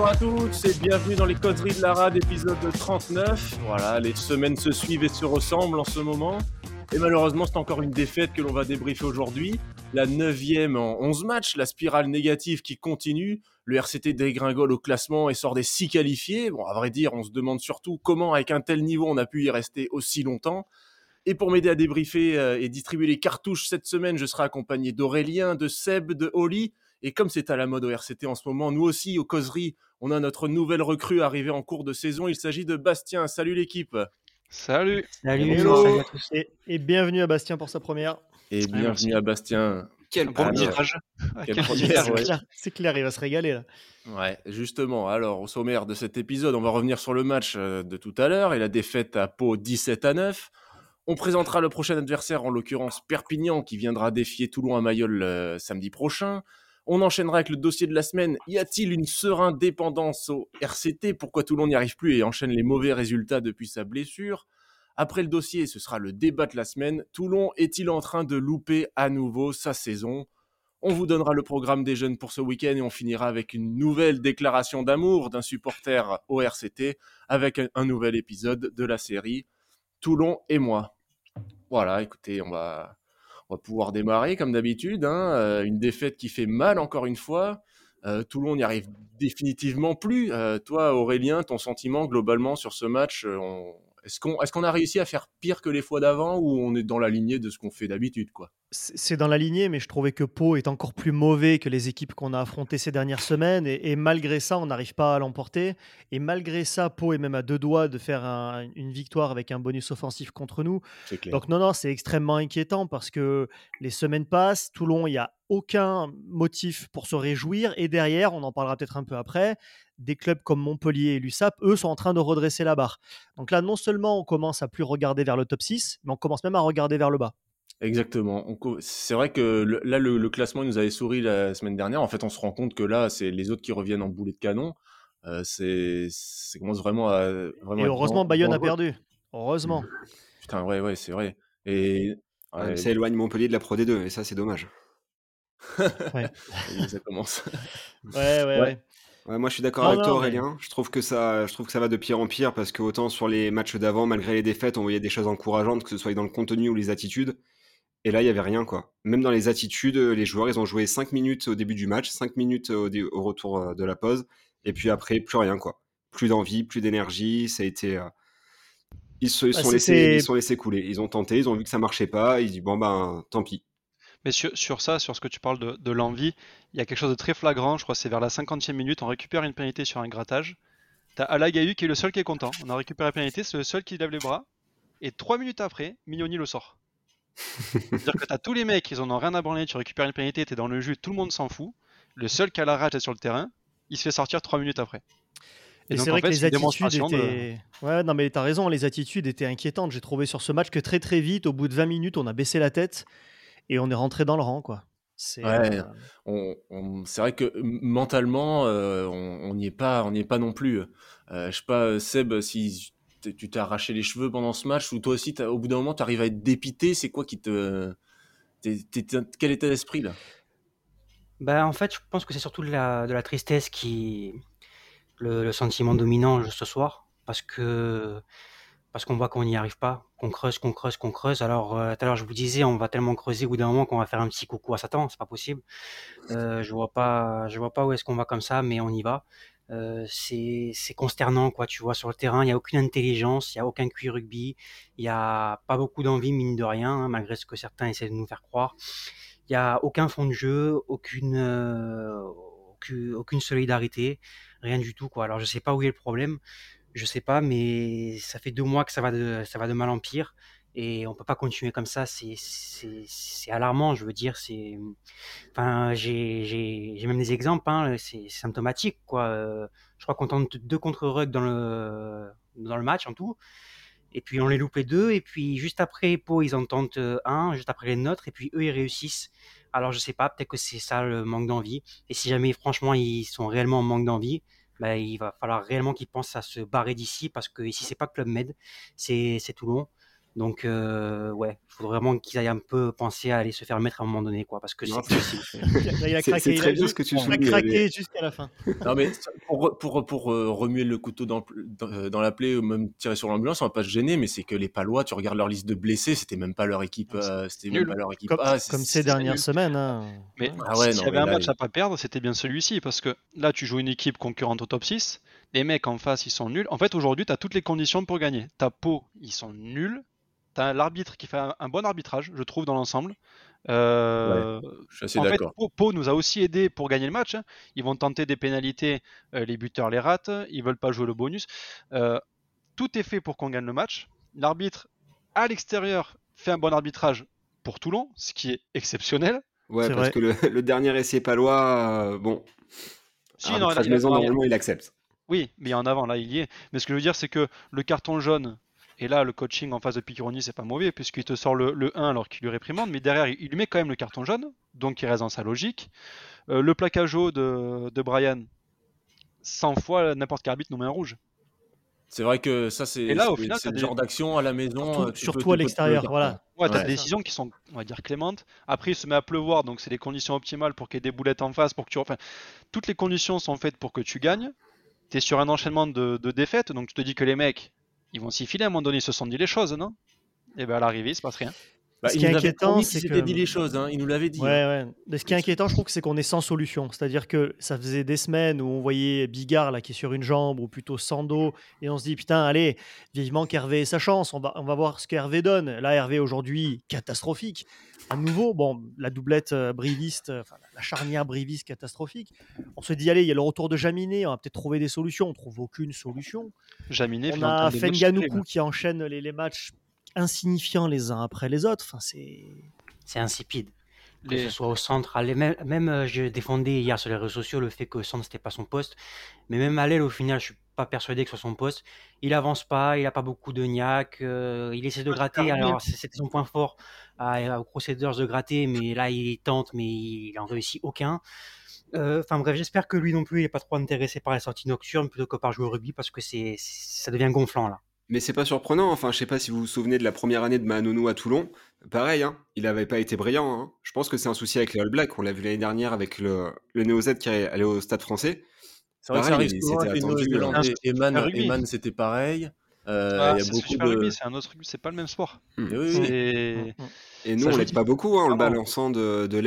Bonjour à tous et bienvenue dans les causeries de la rade épisode 39. Voilà, les semaines se suivent et se ressemblent en ce moment. Et malheureusement, c'est encore une défaite que l'on va débriefer aujourd'hui. La neuvième en 11 matchs, la spirale négative qui continue. Le RCT dégringole au classement et sort des six qualifiés. Bon, à vrai dire, on se demande surtout comment, avec un tel niveau, on a pu y rester aussi longtemps. Et pour m'aider à débriefer euh, et distribuer les cartouches cette semaine, je serai accompagné d'Aurélien, de Seb, de Oli. Et comme c'est à la mode au RCT en ce moment, nous aussi, aux causeries, on a notre nouvelle recrue arrivée en cours de saison. Il s'agit de Bastien. Salut l'équipe. Salut. Salut, Hello. salut à tous. Et, et bienvenue à Bastien pour sa première. Et bienvenue à Bastien. Quel. C'est clair, c'est clair, il va se régaler là. Ouais, justement. Alors, au sommaire de cet épisode, on va revenir sur le match euh, de tout à l'heure et la défaite à Pau 17 à 9. On présentera le prochain adversaire, en l'occurrence Perpignan, qui viendra défier Toulon à Mayol euh, samedi prochain. On enchaînera avec le dossier de la semaine. Y a-t-il une sereine dépendance au RCT Pourquoi Toulon n'y arrive plus et enchaîne les mauvais résultats depuis sa blessure? Après le dossier, ce sera le débat de la semaine. Toulon est-il en train de louper à nouveau sa saison? On vous donnera le programme des jeunes pour ce week-end et on finira avec une nouvelle déclaration d'amour d'un supporter au RCT avec un, un nouvel épisode de la série Toulon et moi. Voilà, écoutez, on va, va pouvoir démarrer comme d'habitude. hein, euh, une défaite qui fait mal encore une fois. Euh, Toulon n'y arrive définitivement plus. Euh, toi, Aurélien, ton sentiment globalement sur ce match, est-ce qu'on est a réussi à faire pire que les fois d'avant ou on est dans la lignée de ce qu'on fait d'habitude quoi? C'est dans la lignée, mais je trouvais que Pau est encore plus mauvais que les équipes qu'on a affrontées ces dernières semaines. Et, et malgré ça, on n'arrive pas à l'emporter. Et malgré ça, Pau est même à deux doigts de faire un- une victoire avec un bonus offensif contre nous. Donc non, non, c'est extrêmement inquiétant parce que les semaines passent, Toulon, il n'y a aucun motif pour se réjouir. Et derrière, on en parlera peut-être un peu après, des clubs comme Montpellier et l'USAP, eux, sont en train de redresser la barre. Donc là, non seulement on commence à plus regarder vers le top 6, mais on commence même à regarder vers le bas. Exactement. C'est vrai que le- là, le, le classement il nous avait souri la semaine dernière. En fait, on se rend compte que là, c'est les autres qui reviennent en boulet de canon. Euh, c'est, ça commence vraiment à. Vraiment Et heureusement, Bayonne a perdu. Heureusement. Putain, ouais, ouais, c'est vrai. Et Ouais, ouais, Ça éloigne Montpellier de la Pro D2 et ça c'est dommage. ça commence. Ouais, ouais, Ouais. ouais. Ouais, moi je suis d'accord avec toi mais- Aurélien. Je trouve que ça, je trouve que ça va de pire en pire parce que autant sur les matchs d'avant, malgré les défaites, on voyait des choses encourageantes, que ce soit dans le contenu ou les attitudes. Et là, il y avait rien quoi. Même dans les attitudes, les joueurs, ils ont joué 5 minutes au début du match, 5 minutes au, dé- au retour euh, de la pause, et puis après plus rien quoi. Plus d'envie, plus d'énergie. Ça a été. euh, Ils se ils Bah, sont laissés, ils sont laissés couler. Ils ont tenté, ils ont vu que ça marchait pas. Ils disent bon ben tant pis. Mais sur, sur ça, sur ce que tu parles de, de l'envie, il y a quelque chose de très flagrant, je crois que c'est vers la 50e minute, on récupère une pénalité sur un grattage. T'as Alagaïu qui est le seul qui est content. On a récupéré la pénalité, c'est le seul qui lève les bras. Et trois minutes après, Mignoni le sort. C'est-à-dire que t'as tous les mecs, ils en ont rien à branler, tu récupères une pénalité, t'es dans le jus, tout le monde s'en fout. Le seul qui a la rage d'être sur le terrain, il se fait sortir trois minutes après. Et c'est en vrai fait, que les attitudes de- étaient. Ouais, non, mais t'as raison, les attitudes étaient inquiétantes. J'ai trouvé sur ce match que très très vite, au bout de 20 minutes, on a baissé la tête et on est rentré dans le rang, quoi. C'est. Ouais. euh, on, vrai que mentalement, euh, on n'y est pas, on n'y est pas non plus. Euh, je sais pas, Seb, si tu t'es arraché les cheveux pendant ce match ou toi aussi, au bout d'un moment, tu arrives à être dépité. C'est quoi qui te, t'es- t'es- quel état d'esprit là? Bah, en fait, je pense que c'est surtout de la, de la tristesse qui le, le sentiment dominant ce soir, parce que parce qu'on voit qu'on n'y arrive pas, qu'on creuse, qu'on creuse, qu'on creuse. Alors, euh, tout à l'heure, je vous disais, on va tellement creuser au bout d'un moment qu'on va faire un petit coucou à Satan, c'est pas possible. Euh, je vois pas, je vois pas où est-ce qu'on va comme ça, mais on y va. C'est consternant, quoi. Tu vois, sur le terrain, il y a aucune intelligence, il y a aucun QI rugby, il y a pas beaucoup d'envie, mine de rien, hein, malgré ce que certains essaient de nous faire croire. Il y a aucun fond de jeu, aucune, aucune, solidarité, rien du tout, quoi. Alors, je sais pas où est le problème, je sais pas, mais ça fait deux mois que ça va de, ça va de mal en pire. Et on peut pas continuer comme ça, c'est alarmant, je veux dire. Enfin, j'ai même des exemples, hein, c'est symptomatique, quoi. Euh, Je crois qu'on tente deux contre-rugs dans le, dans le match en tout, et puis on les loupe les deux, et puis juste après ils en tentent euh, un, juste après les nôtres, et puis eux, ils réussissent. Alors je sais pas, peut-être que c'est ça le manque d'envie, et si jamais franchement ils sont réellement en manque d'envie, bah, il va falloir réellement qu'ils pensent à se barrer d'ici, parce que ici c'est pas Club Med, c'est Toulon. Donc, euh, ouais, il faut vraiment qu'ils aillent un peu penser à aller se faire mettre à un moment donné, quoi, parce que Non, c'est possible. Là, il a C'est- craqué. c'est il a très bien ce que tu il a craqué mais- jusqu'à la fin. Non, mais pour, pour, pour euh, remuer le couteau dans, dans, dans la plaie ou même tirer sur l'ambulance, on va pas se gêner, mais c'est que les Palois, tu regardes leur liste de blessés, c'était même pas leur équipe. euh, c'était même pas leur équipe. Comme, A, c'est- comme ces dernières nul. semaines. hein. Mais Ah ouais, s'il non, y avait un là, match il- à pas perdre, c'était bien celui-ci. Parce que là, tu joues une équipe concurrente au top 6. Les mecs en face, ils sont nuls. En fait, aujourd'hui, tu as toutes les conditions pour gagner. Ta peau, ils sont nuls. Tu as l'arbitre qui fait un, un bon arbitrage, je trouve, dans l'ensemble. Euh, Je suis assez en fait, d'accord. Pau, Pau nous a aussi aidé pour gagner le match. hein. Ils vont tenter des pénalités, euh, les buteurs les ratent, ils veulent pas jouer le bonus. Euh, tout est fait pour qu'on gagne le match. L'arbitre, à l'extérieur, fait un bon arbitrage pour Toulon, ce qui est exceptionnel. Ouais, parce vrai. que le, le dernier essai palois, euh, bon, Si, non, a- maison, normalement, il accepte. Oui, mais en avant, là, il y est. Mais ce que je veux dire, c'est que le carton jaune, et là, le coaching en face de Piccioni, c'est pas mauvais, puisqu'il te sort le, le 1 alors qu'il lui réprimande, mais derrière, il, lui met quand même le carton jaune, donc il reste dans sa logique. Euh, le plaquage haut de, de Brian, 100 fois, n'importe quel arbitre nous met un rouge. C'est vrai que ça, c'est Et là, au final, c'est le des- genre d'action à la maison. Surtout- euh, peux- tu à l'extérieur, voilà. Ouais, t'as Ouais. des décisions qui sont, on va dire, clémentes. Après, il se met à pleuvoir, donc c'est les conditions optimales pour qu'il y ait des boulettes en face, pour que tu... Enfin, toutes les conditions sont faites pour que tu gagnes. Tu es sur un enchaînement de, de défaites, donc tu te dis que les mecs, ils vont s'y filer à un moment donné, ils se sont dit les choses, non? Et bien à l'arrivée, il se passe rien. Bah, Ce qui est inquiétant, c'est que- dit les choses, hein, il nous l'avait dit. Ouais, hein. ouais. Mais ce qui est inquiétant, je trouve que c'est qu'on est sans solution. C'est-à-dire que ça faisait des semaines où on voyait Bigard là, qui est sur une jambe, ou plutôt Sando, et on se dit putain, allez, vivement qu'Hervé ait sa chance, on va, on va voir ce qu'Hervé donne. Là, Hervé aujourd'hui, catastrophique. À nouveau, bon, la doublette euh, briviste, euh, enfin, la charnière briviste catastrophique. On se dit, allez, il y a le retour de Jaminet, on va peut-être trouver des solutions. On trouve aucune solution. Jaminet, On a Fenganoukou qui enchaîne les, les matchs insignifiants les uns après les autres. Enfin, c'est. C'est insipide. Que Les- ce soit au centre, à même, même euh, je défendais hier sur les réseaux sociaux le fait que le centre c'était pas son poste, mais même à l'aile au final je suis pas persuadé que ce soit son poste. Il avance pas, il a pas beaucoup de niaque, euh, il essaie de gratter. Alors c'est- c'était son point fort à, aux Crusaders de gratter, mais là il tente, mais il en réussit aucun. Euh, Enfin bref, j'espère que lui non plus il est pas trop intéressé par les sorties nocturnes plutôt que par jouer au rugby parce que c'est ça devient gonflant là. Mais c'est pas surprenant, enfin, je sais pas si vous vous souvenez de la première année de Manonou à Toulon. Pareil, hein, il avait pas été brillant. hein. Je pense que c'est un souci avec les All Blacks. On l'a vu l'année dernière avec le, le Néo Z qui est allé au stade français. C'est vrai que ça Pareil, arrive mais souvent c'était avec les Néo-Zélandais. hein. Eman, c'était pareil. Euh, Ah, c'est beaucoup Super de. Rugby, c'est un autre rugby, c'est pas le même sport. Eh oui, oui. C'est- Et nous, Ça on l'aide pas beaucoup hein, en le différemment. balançant de, de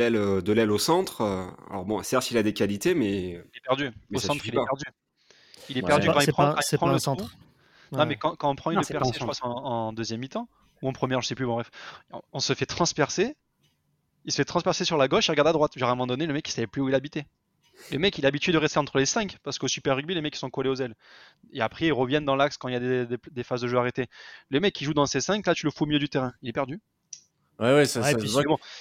l'aile au centre. Euh, Alors bon, certes, il a des qualités, mais Il est perdu. Mais Au ça centre, il est pas. perdu. Il est Ouais. perdu quand il prend, pas- il c'est prend le centre. Non, mais quand, quand on prend une Non, percée, je crois, en, en deuxième mi-temps, ou en première, je sais plus, bon, bref. On, on se fait transpercer, il se fait transpercer sur la gauche, il regarde à droite. Genre, à un moment donné, le mec, il savait plus où il habitait. Le mec, il est habitué de rester entre les 5, parce qu'au Super Rugby, les mecs, ils sont collés aux ailes. Et après, ils reviennent dans l'axe quand il y a des, phases de jeu arrêtées. Le mec, qui joue dans ces 5, là, tu le fous au milieu du terrain. Il est perdu. Ouais, ouais, ça, Ouais, c'est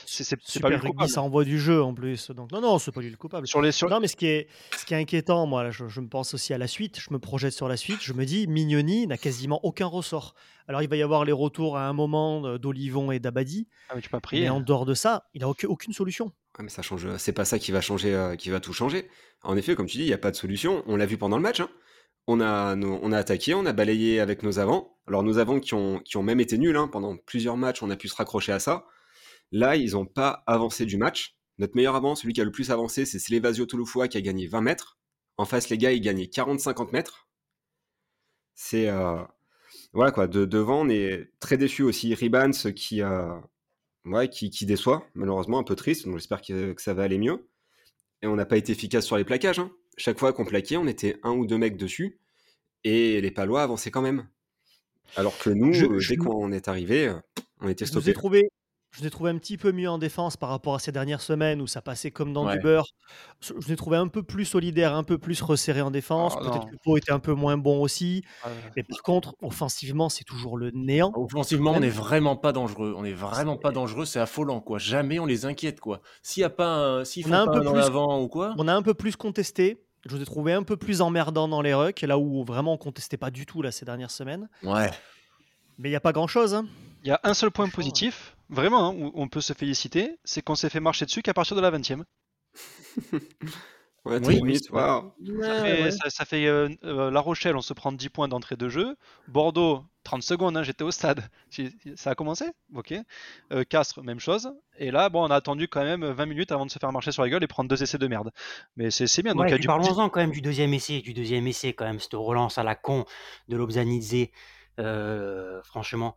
c'est- c'est pas Super lui le Rugby, coupable. ça envoie du jeu en plus. Donc non, non, c'est pas lui le coupable. Sur les, sur... Non, mais ce qui est, ce qui est inquiétant, moi, là, je, je me pense aussi à la suite, je me projette sur la suite, je me dis, Mignoni n'a quasiment aucun ressort. Alors, il va y avoir les retours à un moment d'Olivon et d'Abadi, Ah, mais tu peux pas prier. mais en dehors de ça, il n'a aucune, aucune solution. Ouais, mais ça change. C'est pas ça qui va changer, euh, qui va tout changer. En effet, comme tu dis, il n'y a pas de solution. On l'a vu pendant le match. hein. On a, on attaqué, on a balayé avec nos avants. Alors nos avants qui ont, même été nuls hein, pendant plusieurs matchs, on a pu se raccrocher à ça. Là, ils n'ont pas avancé du match. Notre meilleur avant, celui qui a le plus avancé, c'est Slevasio Touloufoua qui a gagné 20 mètres. En face, les gars, ils gagnaient 40-50 mètres. C'est euh, voilà quoi. De, devant, on est très déçus aussi. Ribans qui, euh, qui, déçoit, malheureusement, un peu triste. Donc j'espère que, que ça va aller mieux. Et on n'a pas été efficace sur les plaquages. hein. Chaque fois qu'on plaquait, on était un ou deux mecs dessus. Et les Palois avançaient quand même. Alors que nous, Je- euh, je- dès qu'on est arrivé, euh, on était vous stoppés. trouvé, je vous ai trouvé un petit peu mieux en défense par rapport à ces dernières semaines où ça passait comme dans Ouais. du beurre. Je vous ai trouvé un peu plus solidaire, un peu plus resserré en défense. Ah, Peut-être non. que Pau était un peu moins bon aussi. Euh, Mais par contre, offensivement, c'est toujours le néant. Offensivement, on Même- n'est vraiment pas dangereux. On est vraiment pas dangereux. C'est affolant, quoi. Jamais on les inquiète, quoi. S'il y a pas, un... s'ils On font a un pas peu un en plus- avant ou quoi. On a un peu plus contesté. Je vous ai trouvé un peu plus emmerdant dans les rucks, là où vraiment on contestait pas du tout là, ces dernières semaines. Ouais. Mais il n'y a pas grand-chose. hein. Il y a un seul point Franchement, positif, vraiment, hein, où on peut se féliciter, c'est qu'on s'est fait marcher dessus qu'à partir de la 20 e Ouais, Oui, 13 oui, minutes, c'est vrai. waouh. Ça fait, ça- ça fait, euh, euh, La Rochelle, on se prend 10 points d'entrée de jeu. Bordeaux, 30 secondes, hein, j'étais au stade. Ça a commencé? Ok. Euh, Castres, même chose. Et là, bon, on a attendu quand même 20 minutes avant de se faire marcher sur la gueule et prendre deux essais de merde. Mais c'est bien. Donc, Ouais, il y a puis du parlons-en quand même du deuxième essai, du deuxième essai quand même, cette relance à la con de Lobzanidze. Euh, franchement,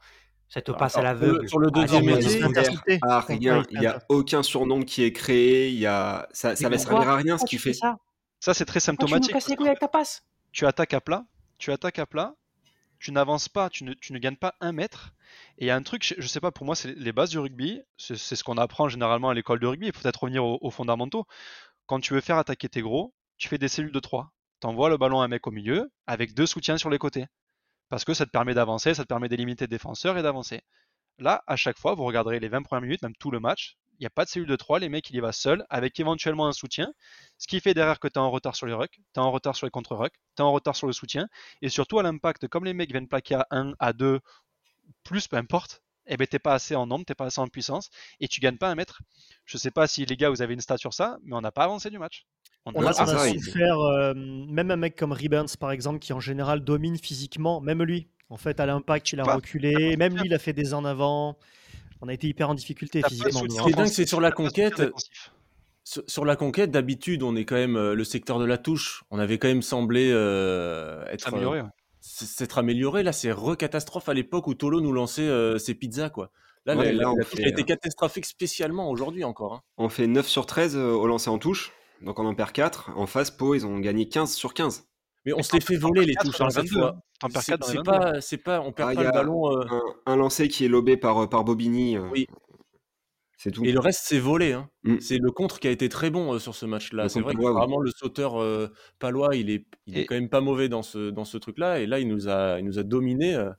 cette Alors, passe à alors, sur le- l'aveugle. sur le Ah, deuxième. Ah, Contre rien, il n'y a aucun surnombre qui est créé, il y a... ça, ça va pourquoi? servir à rien ce qu'il fait. ça? Ça, c'est très symptomatique. avec ta passe? tu attaques à plat, tu attaques à plat, tu n'avances pas, tu ne, tu ne gagnes pas un mètre. Et il y a un truc, je, je sais pas, pour moi, c'est les bases du rugby, c'est c'est ce qu'on apprend généralement à l'école de rugby, il faut peut-être revenir aux, aux fondamentaux. Quand tu veux faire attaquer tes gros, tu fais des cellules de 3. Tu envoies le ballon à un mec au milieu avec deux soutiens sur les côtés. Parce que ça te permet d'avancer, ça te permet d'éliminer défenseurs et d'avancer. Là, à chaque fois, vous regarderez les 20 premières minutes, même tout le match, il n'y a pas de cellule de 3, les mecs, il y va seul, avec éventuellement un soutien, ce qui fait derrière que tu es en retard sur les rucks, tu es en retard sur les contre-rucks, tu es en retard sur le soutien, et surtout à l'impact, comme les mecs viennent plaquer à 1, à 2, plus, peu importe, eh ben t'es pas assez en nombre, t'es pas assez en puissance, et tu gagnes pas un mètre. Je sais pas si les gars, vous avez une stat sur ça, mais on n'a pas avancé du match. On a, on souffert, euh, même un mec comme Ribbons, par exemple, qui en général domine physiquement, même lui. En fait, à l'impact, il a Pas- reculé. Même lui, il a fait des en avant. On a été hyper en difficulté physiquement. nous, Ce hein. qui est dingue, c'est sur la conquête. Sur, la conquête, d'habitude, on est quand même euh, le secteur de la touche. On avait quand même semblé euh, être euh, ouais. S'être amélioré. Là, c'est recatastrophe à l'époque où Tolo nous lançait euh, ses pizzas, quoi. Là, Ouais, la, là, la- on la touche fait, a été euh, catastrophique spécialement aujourd'hui encore. hein. On fait 9 sur 13 euh, au lancer en touche, donc on en perd 4. En face, Pau, ils ont gagné 15 sur 15. Mais on se les fait t'en voler les touches hein, cette 22, fois. hein. T'en perds C'est 22. pas, c'est pas, on perd Ah, pas il y le a ballon. euh, Un, un lancer qui est lobé par, euh, par Bobigny. euh, Oui. C'est tout. Et le reste, c'est volé. hein. Mm. C'est le contre qui a été très bon euh, sur ce match-là. C'est vrai oui. qu'apparemment, le sauteur euh, palois, il est, il est Et- quand même pas mauvais dans ce, dans ce truc-là. Et là, il nous a, il nous a dominé. euh.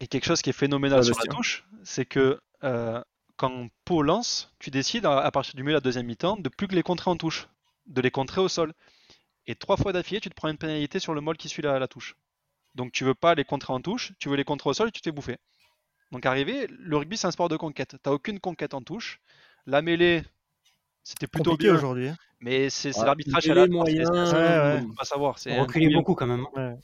Et quelque chose qui est phénoménal Ah, sur la touche, c'est que euh, quand Pau lance, tu décides à, à partir du milieu de la deuxième mi-temps de plus que les contrer en touche, de les contrer au sol. Et trois fois d'affilée, tu te prends une pénalité sur le molle qui suit la, la touche. Donc tu veux pas les contrer en touche, tu veux les contrer au sol et tu te fais bouffer. Donc arrivé, le rugby c'est un sport de conquête. T'as aucune conquête en touche. La mêlée, c'était plutôt Compliqué bien, aujourd'hui. hein. mais c'est l'arbitrage à la moyens, Ouais, ouais. pas savoir. C'est On reculait beaucoup quand même. hein.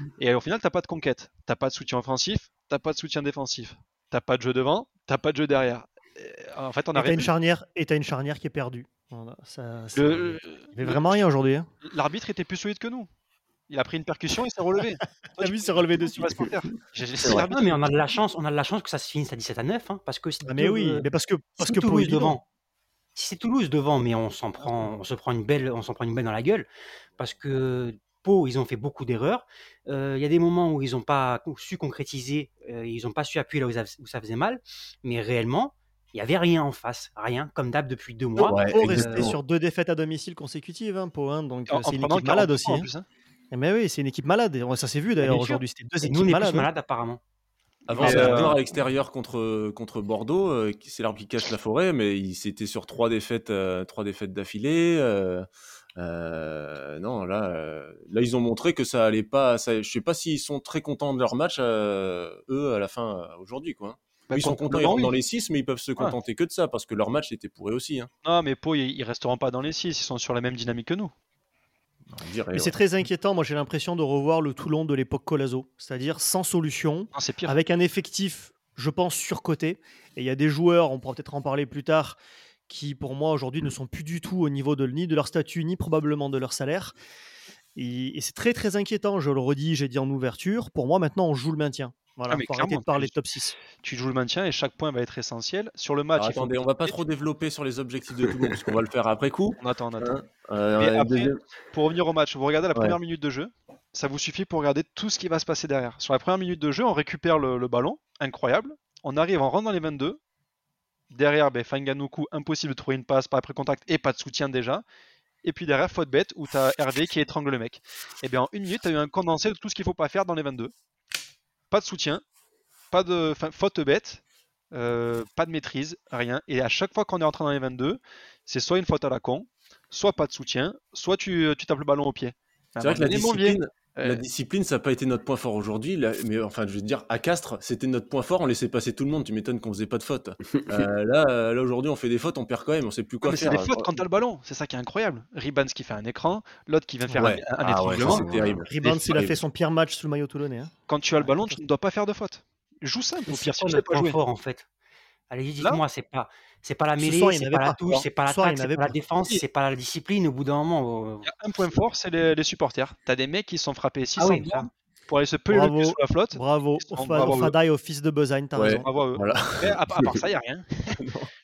Ouais. et au final, t'as pas de conquête, t'as pas de soutien offensif, t'as pas de soutien défensif, t'as pas de jeu devant, t'as pas de jeu derrière. Et, En fait, on arrive. une charnière, et t'as une charnière qui est perdue. Voilà, ça, ça- Le- il y avait vraiment rien aujourd'hui. hein. L'arbitre était plus solide que nous. Il a pris une percussion, il s'est relevé. T'as vu, il s'est relevé dessus. Non, mais on a de la chance, on a de la chance que ça se finisse à 17 à 9, hein, parce que si Ah, mais oui, euh, mais parce que, si parce c'est que Toulouse devant, si c'est Toulouse devant, mais on s'en prend, on se prend une belle, on s'en prend une belle dans la gueule, parce que Pau, ils ont fait beaucoup d'erreurs. Euh, Il y a des moments où ils n'ont pas su concrétiser, euh, ils n'ont pas su appuyer là où ça, où ça faisait mal, mais réellement, il n'y avait rien en face, rien, comme d'hab depuis deux mois. Ouais, Pau restait exactement. sur deux défaites à domicile consécutives, hein, Pau, hein, donc En, euh, c'est une équipe malade 40 aussi. points en plus, hein. Mais oui, c'est une équipe malade. Ça s'est vu d'ailleurs aujourd'hui. C'était deux Et équipes nous, on est malades. plus hein. malades apparemment. Avant, c'était euh, à l'extérieur contre, contre Bordeaux. euh, qui- c'est l'arbre qui cache la forêt, mais il s'était sur trois défaites, euh, trois défaites d'affilée. euh, euh, non, là, euh, là, ils ont montré que ça allait pas. Ça, je sais pas s'ils sont très contents de leur match, euh, eux, à la fin, euh, aujourd'hui. Quoi. Bah, ils sont contents, ils rentrent dans les 6, mais ils peuvent se contenter que de ça, parce que leur match était pourri aussi. Hein. Non, mais Pau, ils, ils resteront pas dans les 6, ils sont sur la même dynamique que nous. On dirait, Mais ouais. c'est très inquiétant. Moi, j'ai l'impression de revoir le Toulon de l'époque Colazo, c'est-à-dire sans solution, pire. avec un effectif, je pense, surcoté. Et il y a des joueurs, on pourra peut-être en parler plus tard, qui, pour moi, aujourd'hui, ne sont plus du tout au niveau de, ni de leur statut, ni probablement de leur salaire. Et, et c'est très, très inquiétant. Je le redis, j'ai dit en ouverture. Pour moi, maintenant, on joue le maintien. Voilà, Ah, mais faut arrêter clairement, de parler tu- de top 6. Tu joues le maintien et chaque point va être essentiel. Sur le match, Alors, il faut attendez, on va pas trop développer sur les objectifs de Toulon, parce qu'on va le faire après coup. On attend, on attend. Hein. Euh, Mais après, deuxième- Pour revenir au match, vous regardez la Ouais. première minute de jeu, ça vous suffit pour regarder tout ce qui va se passer derrière. Sur la première minute de jeu, on récupère le, le ballon, incroyable. On arrive, on rentre dans les 22. Derrière, ben, Fanganoukou, impossible de trouver une passe, pas après contact et pas de soutien déjà. Et puis derrière, faute bête, où tu as Hervé qui étrangle le mec. Et bien en une minute, tu as eu un condensé de tout ce qu'il faut pas faire dans les 22. Pas de soutien, pas de faute bête, euh, pas de maîtrise, rien. Et à chaque fois qu'on est entré dans les 22, c'est soit une faute à la con, soit pas de soutien, soit tu, tu tapes le ballon au pied. C'est vrai que la discipline, La discipline, ça n'a pas été notre point fort aujourd'hui, mais enfin, je veux dire, à Castres, c'était notre point fort, on laissait passer tout le monde. Tu m'étonnes qu'on faisait pas de fautes. Euh, là, euh, là aujourd'hui, on fait des fautes, on perd quand même, on sait plus quoi faire. C'est des fautes quand t'as le ballon, c'est ça qui est incroyable. Ribans qui fait un écran, l'autre qui vient faire un, un ah c'est terrible. Ribans, il a fait son pire match sous le maillot toulonnais. Hein. Quand tu as le ballon, tu ne dois pas faire de fautes. Joue simple, au pire, si tu sais pas jouer. fort en fait? Allez, dites-moi, c'est pas, c'est pas la mêlée, c'est pas, la touche, c'est pas l'attaque, c'est pas la défense, c'est pas la discipline. Au bout d'un moment, il y a un point fort, c'est les, supporters. T'as des mecs qui sont frappés 600 ah pour aller se peler le la flotte. Bravo, Fadaï au fils de Bezagne, t'as raison. Bravo voilà. à, part ça, il n'y a rien.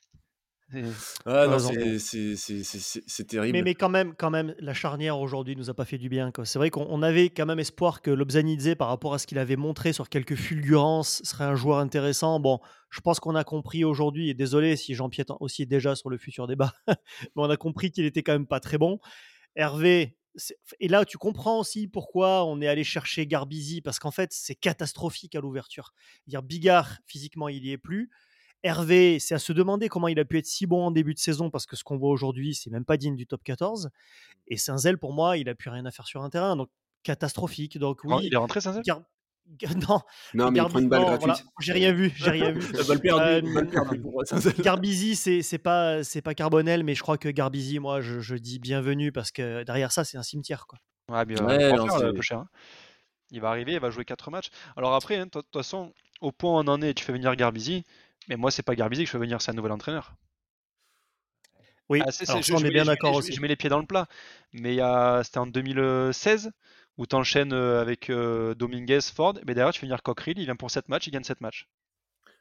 Ah non, c'est terrible. Mais, mais quand même, quand même, la charnière aujourd'hui nous a pas fait du bien. C'est vrai qu'on avait quand même espoir que Lobzanidze, par rapport à ce qu'il avait montré sur quelques fulgurances, serait un joueur intéressant. Bon, je pense qu'on a compris aujourd'hui, et désolé si j'empiète aussi déjà sur le futur débat, mais on a compris qu'il était quand même pas très bon. Hervé, et là, tu comprends aussi pourquoi on est allé chercher Garbizi, parce qu'en fait, c'est catastrophique à l'ouverture. Dire Bigard, physiquement, il y est plus. Hervé, c'est à se demander comment il a pu être si bon en début de saison, parce que ce qu'on voit aujourd'hui, c'est même pas digne du top 14. Et Saint-Zel, pour moi, il a plus rien à faire sur un terrain, donc catastrophique. Donc oui, il est rentré Saint-Zel non, non mais il prend une balle gratuite. J'ai rien vu, j'ai rien vu. Garbizi, c'est pas c'est pas Carbonel, mais je crois que Garbizi, moi, je, dis bienvenue parce que derrière ça, c'est un cimetière, quoi. Ouais, bien, ouais, cher, hein. Il va arriver, il va jouer 4 matchs. Alors après, hein, de toute façon, au point où on en est, tu fais venir Garbizi, mais moi, c'est pas Garbizi que je fais venir, c'est un nouvel entraîneur. Oui, ah, je, on est bien d'accord aussi. Je mets les pieds dans le plat. Mais c'était en 2016 où tu enchaînes euh, avec euh, Dominguez, Ford, mais derrière tu fais venir Cockerill, il vient pour 7 matchs, il gagne 7 matchs.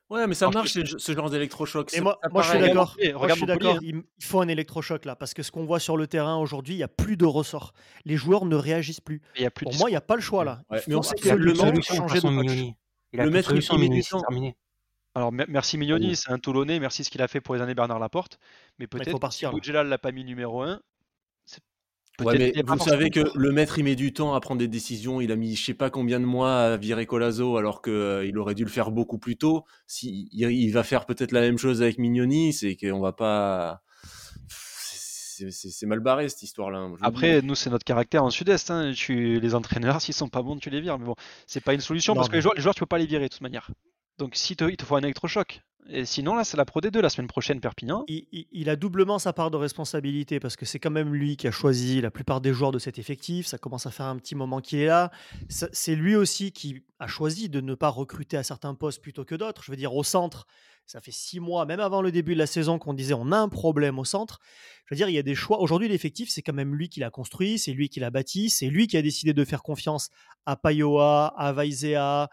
Ouais, mais ça marche ce genre d'électrochoc. Et moi, moi je suis d'accord. je suis d'accord. Il faut un électrochoc là, parce que ce qu'on voit sur le terrain aujourd'hui, il n'y a plus de ressort. Les joueurs ne réagissent plus. Y a plus Pour moi, il n'y a pas le choix là. mais on sait que le changer de coach. Le maître Mignoni, c'est terminé. Alors merci Mignoni, c'est un Toulonnais, merci ce qu'il a fait pour les années Bernard Laporte. Mais peut-être que Boudjelal l'a pas mis numéro 1, Ouais, mais vous savez que le maître, il met du temps à prendre des décisions. Il a mis je sais pas combien de mois à virer Colazo alors qu'il euh, aurait dû le faire beaucoup plus tôt. Si, il, va faire peut-être la même chose avec Mignoni, c'est qu'on va pas. C'est mal barré cette histoire-là. Hein, Après, nous, c'est notre caractère en sud-est. Hein. Les entraîneurs, s'ils sont pas bons, tu les vires. Mais bon, c'est pas une solution parce que les joueurs, les joueurs, tu peux pas les virer de toute manière. Donc, il te faut un électrochoc. Et sinon, là, c'est la Pro D2 la semaine prochaine, Perpignan. Il, a doublement sa part de responsabilité parce que c'est quand même lui qui a choisi la plupart des joueurs de cet effectif. Ça commence à faire un petit moment qu'il est là. C'est lui aussi qui a choisi de ne pas recruter à certains postes plutôt que d'autres. Je veux dire, au centre, ça fait six mois, même avant le début de la saison, qu'on disait on a un problème au centre. Je veux dire, il y a des choix. Aujourd'hui, l'effectif, c'est quand même lui qui l'a construit, c'est lui qui l'a bâti, c'est lui qui a décidé de faire confiance à Payoa, à Vaizea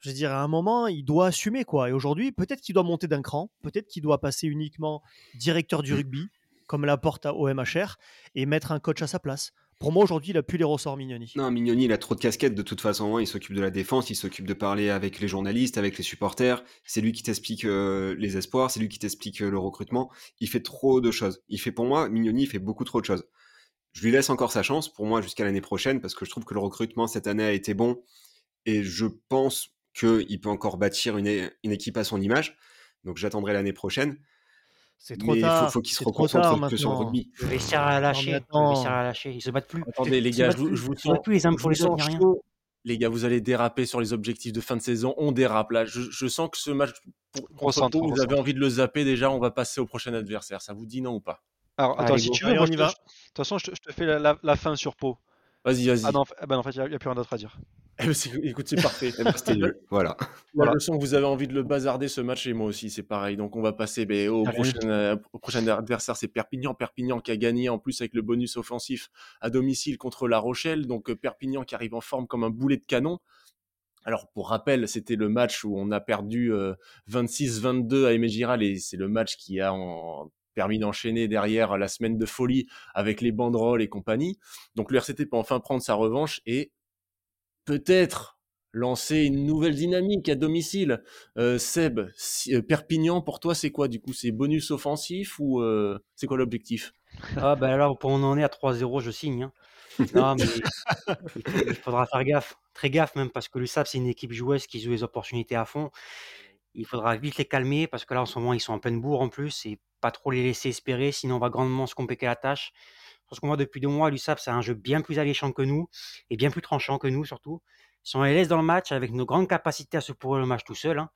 je veux dire, à un moment, il doit assumer quoi. Et aujourd'hui, peut-être qu'il doit monter d'un cran, peut-être qu'il doit passer uniquement directeur du mmh. rugby, comme la porte au MHR, et mettre un coach à sa place. Pour moi, aujourd'hui, il a plus les ressorts Mignoni. Non, Mignoni, il a trop de casquettes de toute façon. Il s'occupe de la défense, il s'occupe de parler avec les journalistes, avec les supporters. C'est lui qui t'explique euh, les espoirs, c'est lui qui t'explique euh, le recrutement. Il fait trop de choses. Il fait, pour moi, Mignoni, il fait beaucoup trop de choses. Je lui laisse encore sa chance, pour moi, jusqu'à l'année prochaine, parce que je trouve que le recrutement cette année a été bon et je pense qu'il peut encore bâtir une, équipe à son image. Donc j'attendrai l'année prochaine. C'est trop tard. Il faut, qu'il se reconcentre que sur le rugby. Le vestiaire à lâcher. Le à lâcher. Ils se battent plus. Attendez, les gars, je, vous, je vous sens. plus les uns pour les autres, rien. Les gars, vous allez déraper sur les objectifs de fin de saison. On dérape là. Je, sens que ce match, vous avez envie de le zapper déjà. On va passer au prochain adversaire. Ça vous dit non ou pas? Alors, attends, si tu veux, on y va. De toute façon, je te, fais la, fin sur Pau. Vas-y, vas-y. Ah non, eh ben, en fait, il n'y a, plus rien d'autre à dire. Eh ben, écoute, c'est parfait. Eh ben, voilà. voilà. Je sens que vous avez envie de le bazarder ce match et moi aussi, c'est pareil. Donc on va passer ben, au, prochain, euh, au, prochain, adversaire, c'est Perpignan. Perpignan qui a gagné en plus avec le bonus offensif à domicile contre La Rochelle. Donc euh, Perpignan qui arrive en forme comme un boulet de canon. Alors pour rappel, c'était le match où on a perdu 26-22 euh, à Aimé Giral et c'est le match qui a en, permis d'enchaîner derrière la semaine de folie avec les banderoles et compagnie. Donc le RCT peut enfin prendre sa revanche et peut-être lancer une nouvelle dynamique à domicile. Euh, Seb, euh, Perpignan, pour toi, c'est quoi? Du coup C'est bonus offensif ou euh, c'est quoi l'objectif? Ah ben là, pour on en est à 3-0, je signe. Hein. Non, mais il faudra faire gaffe, très gaffe même, parce que l'USAP, c'est une équipe joueuse qui joue les opportunités à fond. Il faudra vite les calmer, parce que là, en ce moment, ils sont en pleine bourre en plus, et pas trop les laisser espérer, sinon on va grandement se compliquer la tâche. Parce qu'on voit depuis deux mois, l'USAP, c'est un jeu bien plus alléchant que nous et bien plus tranchant que nous, surtout. Ils sont à l'aise dans le match avec nos grandes capacités à se pourrir le match tout seul. Hein.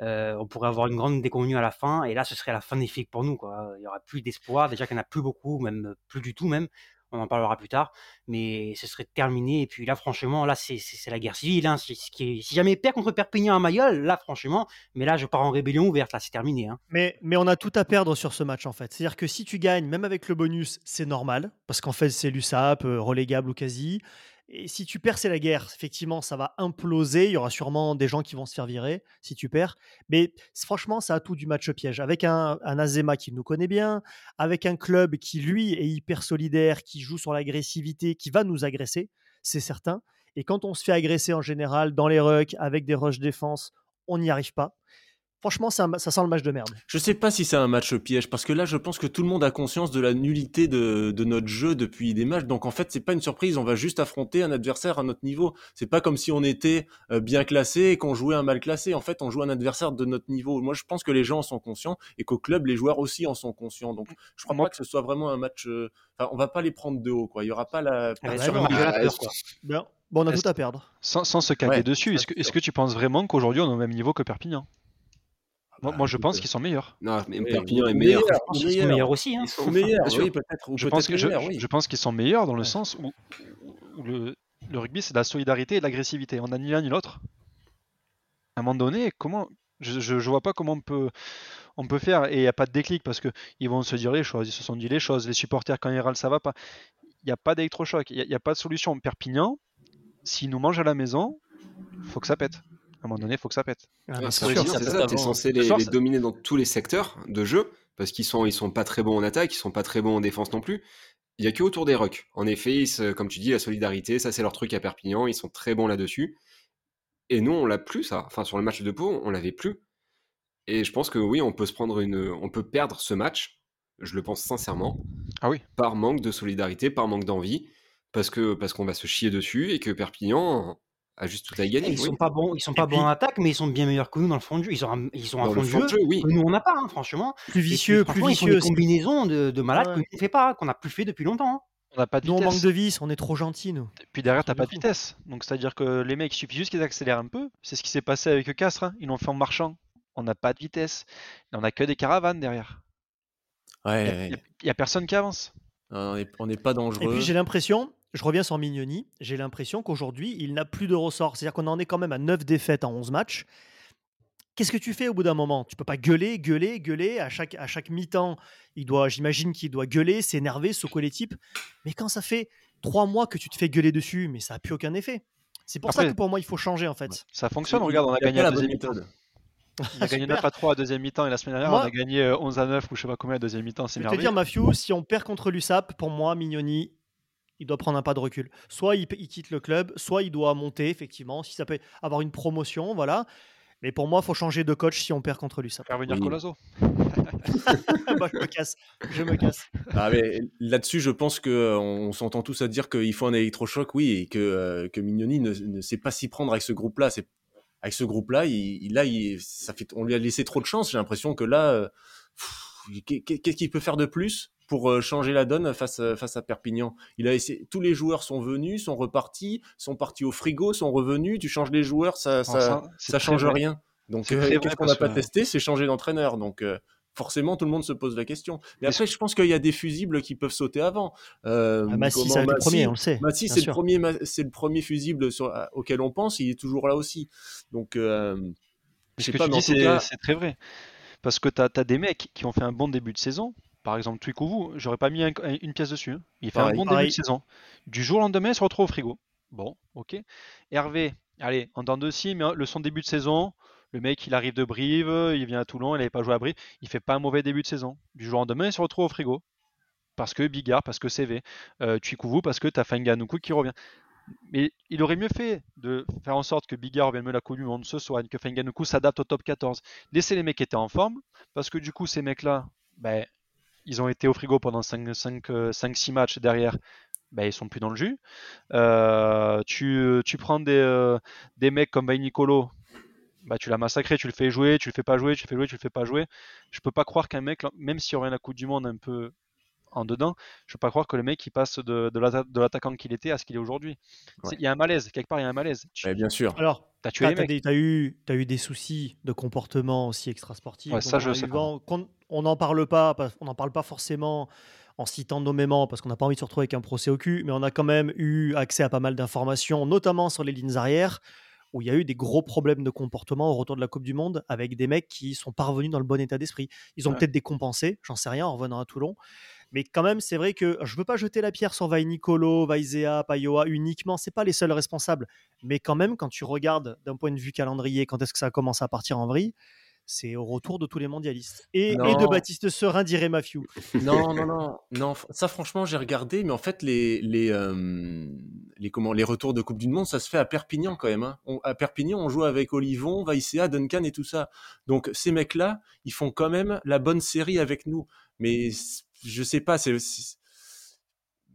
Euh, on pourrait avoir une grande déconvenue à la fin, et là, ce serait la fin des pour nous. Il n'y aura plus d'espoir. Déjà qu'il n'y en a plus beaucoup, même plus du tout, même. On en parlera plus tard, mais ce serait terminé. Et puis là, franchement, là, c'est la guerre civile. Hein. Si, jamais perd contre Perpignan à Mayol, là, franchement, mais là, je pars en rébellion ouverte. Là, c'est terminé. Hein. Mais, mais on a tout à perdre sur ce match, en fait. C'est-à-dire que si tu gagnes, même avec le bonus, c'est normal, parce qu'en fait, c'est l'USAP, euh, relégable ou quasi. Et si tu perds, c'est la guerre. Effectivement, ça va imploser. Il y aura sûrement des gens qui vont se faire virer si tu perds. Mais franchement, ça a tout du match piège. Avec un, Azema qui nous connaît bien, avec un club qui, lui, est hyper solidaire, qui joue sur l'agressivité, qui va nous agresser, c'est certain. Et quand on se fait agresser en général dans les rucks, avec des rushs défense, on n'y arrive pas. Franchement, ça, sent le match de merde. Je sais pas si c'est un match piège, parce que là, je pense que tout le monde a conscience de la nullité de, notre jeu depuis des matchs. Donc en fait, c'est pas une surprise. On va juste affronter un adversaire à notre niveau. C'est pas comme si on était euh, bien classé et qu'on jouait un mal classé. En fait, on joue un adversaire de notre niveau. Moi, je pense que les gens en sont conscients et qu'au club, les joueurs aussi en sont conscients. Donc je crois pas que ce soit vraiment un match. Euh, enfin, on va pas les prendre de haut, quoi. Il y aura pas la. Ah, bon, on a tout à perdre. Sans, se caguer dessus, est-ce que, est que, tu penses vraiment qu'aujourd'hui on est au même niveau que Perpignan? Moi, je pense qu'ils sont meilleurs. Non, mais Perpignan est meilleur. Ils sont meilleurs aussi. Hein. Ils sont meilleurs, oui, peut-être. Je, pense que je, pense qu'ils sont meilleurs dans le sens où, le, rugby, c'est de la solidarité et de l'agressivité. On n'a ni l'un ni l'autre. À un moment donné, comment je, ne vois pas comment on peut, on peut faire et il n'y a pas de déclic parce qu'ils vont se dire les choses, ils se sont dit les choses, les supporters quand ils râlent ça va pas. Il n'y a pas d'électrochoc, il n'y a, a, pas de solution. Perpignan, s'ils nous mangent à la maison, faut que ça pète à un moment donné, il faut que ça pète. Ah, c'est ça, tu es censé les, dominer dans tous les secteurs de jeu, parce qu'ils sont, ils sont pas très bons en attaque, ils sont pas très bons en défense non plus. Il y a que autour des rucks. En effet, comme tu dis, la solidarité, ça c'est leur truc à Perpignan, ils sont très bons là-dessus. Et nous, on l'a plus, ça. Enfin, sur le match de Pau, on l'avait plus. Et je pense que oui, on peut se prendre une, on peut perdre ce match. Je le pense sincèrement. Ah oui. Par manque de solidarité, par manque d'envie, parce que parce qu'on va se chier dessus et que Perpignan, a juste tout à gagner. Ils sont pas bons, ils sont pas bons en attaque, mais ils sont bien meilleurs que nous dans le fond de jeu. Ils ont un, ils ont un fond, de jeu, oui. que nous on n'a pas, hein, franchement. Plus vicieux, plus vicieux. Ils des combinaisons de, de malades qu'on ne fait pas, qu'on n'a plus fait depuis longtemps. Hein. On n'a pas de nous, on manque de vis, on est trop gentils, nous. Et puis derrière, t'as pas de vitesse. Donc c'est-à-dire que les mecs, il suffit juste qu'ils accélèrent un peu. C'est ce qui s'est passé avec Castres. Hein. Ils l'ont fait en marchant. On n'a pas de vitesse. Et on a que des caravanes derrière. Ouais. Il n'y a, personne qui avance. on n'est pas dangereux. Et puis j'ai l'impression, je reviens sur Mignoni, j'ai l'impression qu'aujourd'hui, il n'a plus de ressort. C'est-à-dire qu'on en est quand même à 9 défaites en 11 matchs. Qu'est-ce que tu fais au bout d'un moment? Tu peux pas gueuler, gueuler, gueuler. À chaque, à chaque mi-temps, il doit, j'imagine qu'il doit gueuler, s'énerver, secouer les types. Mais quand ça fait trois mois que tu te fais gueuler dessus, mais ça n'a plus aucun effet. C'est pour ça que pour moi, il faut changer en fait. Ça fonctionne, regarde, on a gagné la deuxième mi-temps. On a gagné 9 à 3 à deuxième mi-temps et la semaine dernière, on a gagné 11 à 9 ou je sais pas combien à deuxième mi-temps. Je vais te dire, Mafiou, si on perd contre l'USAP, pour moi, Mignoni, il doit prendre un pas de recul. Soit il, quitte le club, soit il doit monter, effectivement, si ça peut avoir une promotion, voilà. Mais pour moi, il faut changer de coach si on perd contre lui. Ça Faire venir Colazo. Bah, je me casse. Je me casse. Ah, là-dessus, je pense qu'on euh, s'entend tous à dire qu'il faut un électrochoc, oui, et que, euh, que Mignoni ne, sait pas s'y prendre avec ce groupe-là. Avec ce groupe-là, il, là, il, ça fait, on lui a laissé trop de chance. J'ai l'impression que là, euh, qu'est-ce qu'il peut faire de plus? Pour euh, changer la donne face, à, face à Perpignan. Il a essayé, tous les joueurs sont venus, sont repartis, sont partis au frigo, sont revenus. Tu changes les joueurs, ça, ça, ça, change rien. Donc, euh, qu'est-ce qu'on n'a pas testé? C'est changer d'entraîneur. Donc, euh, forcément, tout le monde se pose la question. Mais après, je pense qu'il y a des fusibles qui peuvent sauter avant. Euh, ah, Massy, c'est le premier, on le sait. Massy, c'est le premier, c'est le premier fusible sur, auquel on pense. Il est toujours là aussi. Donc, euh, je sais pas, c'est très vrai. Parce que tu as, as, des mecs qui ont fait un bon début de saison, par exemple, Twikouvou, j'aurais pas mis une pièce dessus. Hein. Il fait un bon début de saison. Du jour au lendemain, il se retrouve au frigo. Bon, ok. Hervé, allez, en temps de scie, mais le son début de saison, le mec, il arrive de Brive, il vient à Toulon, il n'avait pas joué à Brive, il fait pas un mauvais début de saison. Du jour au lendemain, il se retrouve au frigo. Parce que Bigard, parce que CV. Euh, parce que tu as Fanganoukou qui revient. Mais il aurait mieux fait de faire en sorte que Bigard revienne me la Coupe du Monde, se soigne, que Fanganoukou s'adapte au top 14. Laisser les mecs qui étaient en forme, parce que du coup, ces mecs-là, ben, ils ont été au frigo pendant 5-6 euh, matchs derrière, ben, ils sont plus dans le jus. Euh, tu, tu, prends des, euh, des mecs comme Bay Nicolo, bah, tu l'as massacré, tu le fais jouer, tu le fais pas jouer, tu le fais jouer, tu le fais pas jouer. Je peux pas croire qu'un mec, même si on revient à la Coupe du Monde un peu en dedans, je peux pas croire que le mec il passe de, de l'atta- de l'attaquant qu'il était à ce qu'il est aujourd'hui. Ouais. Il y a un malaise, quelque part il y a un malaise. Tu Ouais, bien sûr. Alors, as tué des, t'as eu, des soucis de comportement aussi extrasportifs. Ouais, ça, on je sais pas. on n'en parle pas, on n'en parle pas forcément en citant nommément parce qu'on n'a pas envie de se retrouver avec un procès au cul, mais on a quand même eu accès à pas mal d'informations, notamment sur les lignes arrières, où il y a eu des gros problèmes de comportement au retour de la Coupe du Monde avec des mecs qui sont parvenus dans le bon état d'esprit. Ils ont Ouais. peut-être décompensé, j'en sais rien, en revenant à Toulon. Mais quand même, c'est vrai que je veux pas jeter la pierre sur Vai Nicolo, Vaizea, Payoa uniquement, c'est pas les seuls responsables. Mais quand même, quand tu regardes d'un point de vue calendrier, quand est-ce que ça commence à partir en vrille, c'est au retour de tous les mondialistes. Et, et de. Baptiste Serein, dirait Matthew. Non, non, non, non. Ça, franchement, j'ai regardé, mais en fait, les, les, euh, les, comment, les retours de Coupe du Monde, ça se fait à Perpignan quand même. hein. On- à Perpignan, on joue avec Olivon, Vaicea, Duncan et tout ça. Donc, ces mecs-là, ils font quand même la bonne série avec nous. Mais je sais pas, c'est. c'est-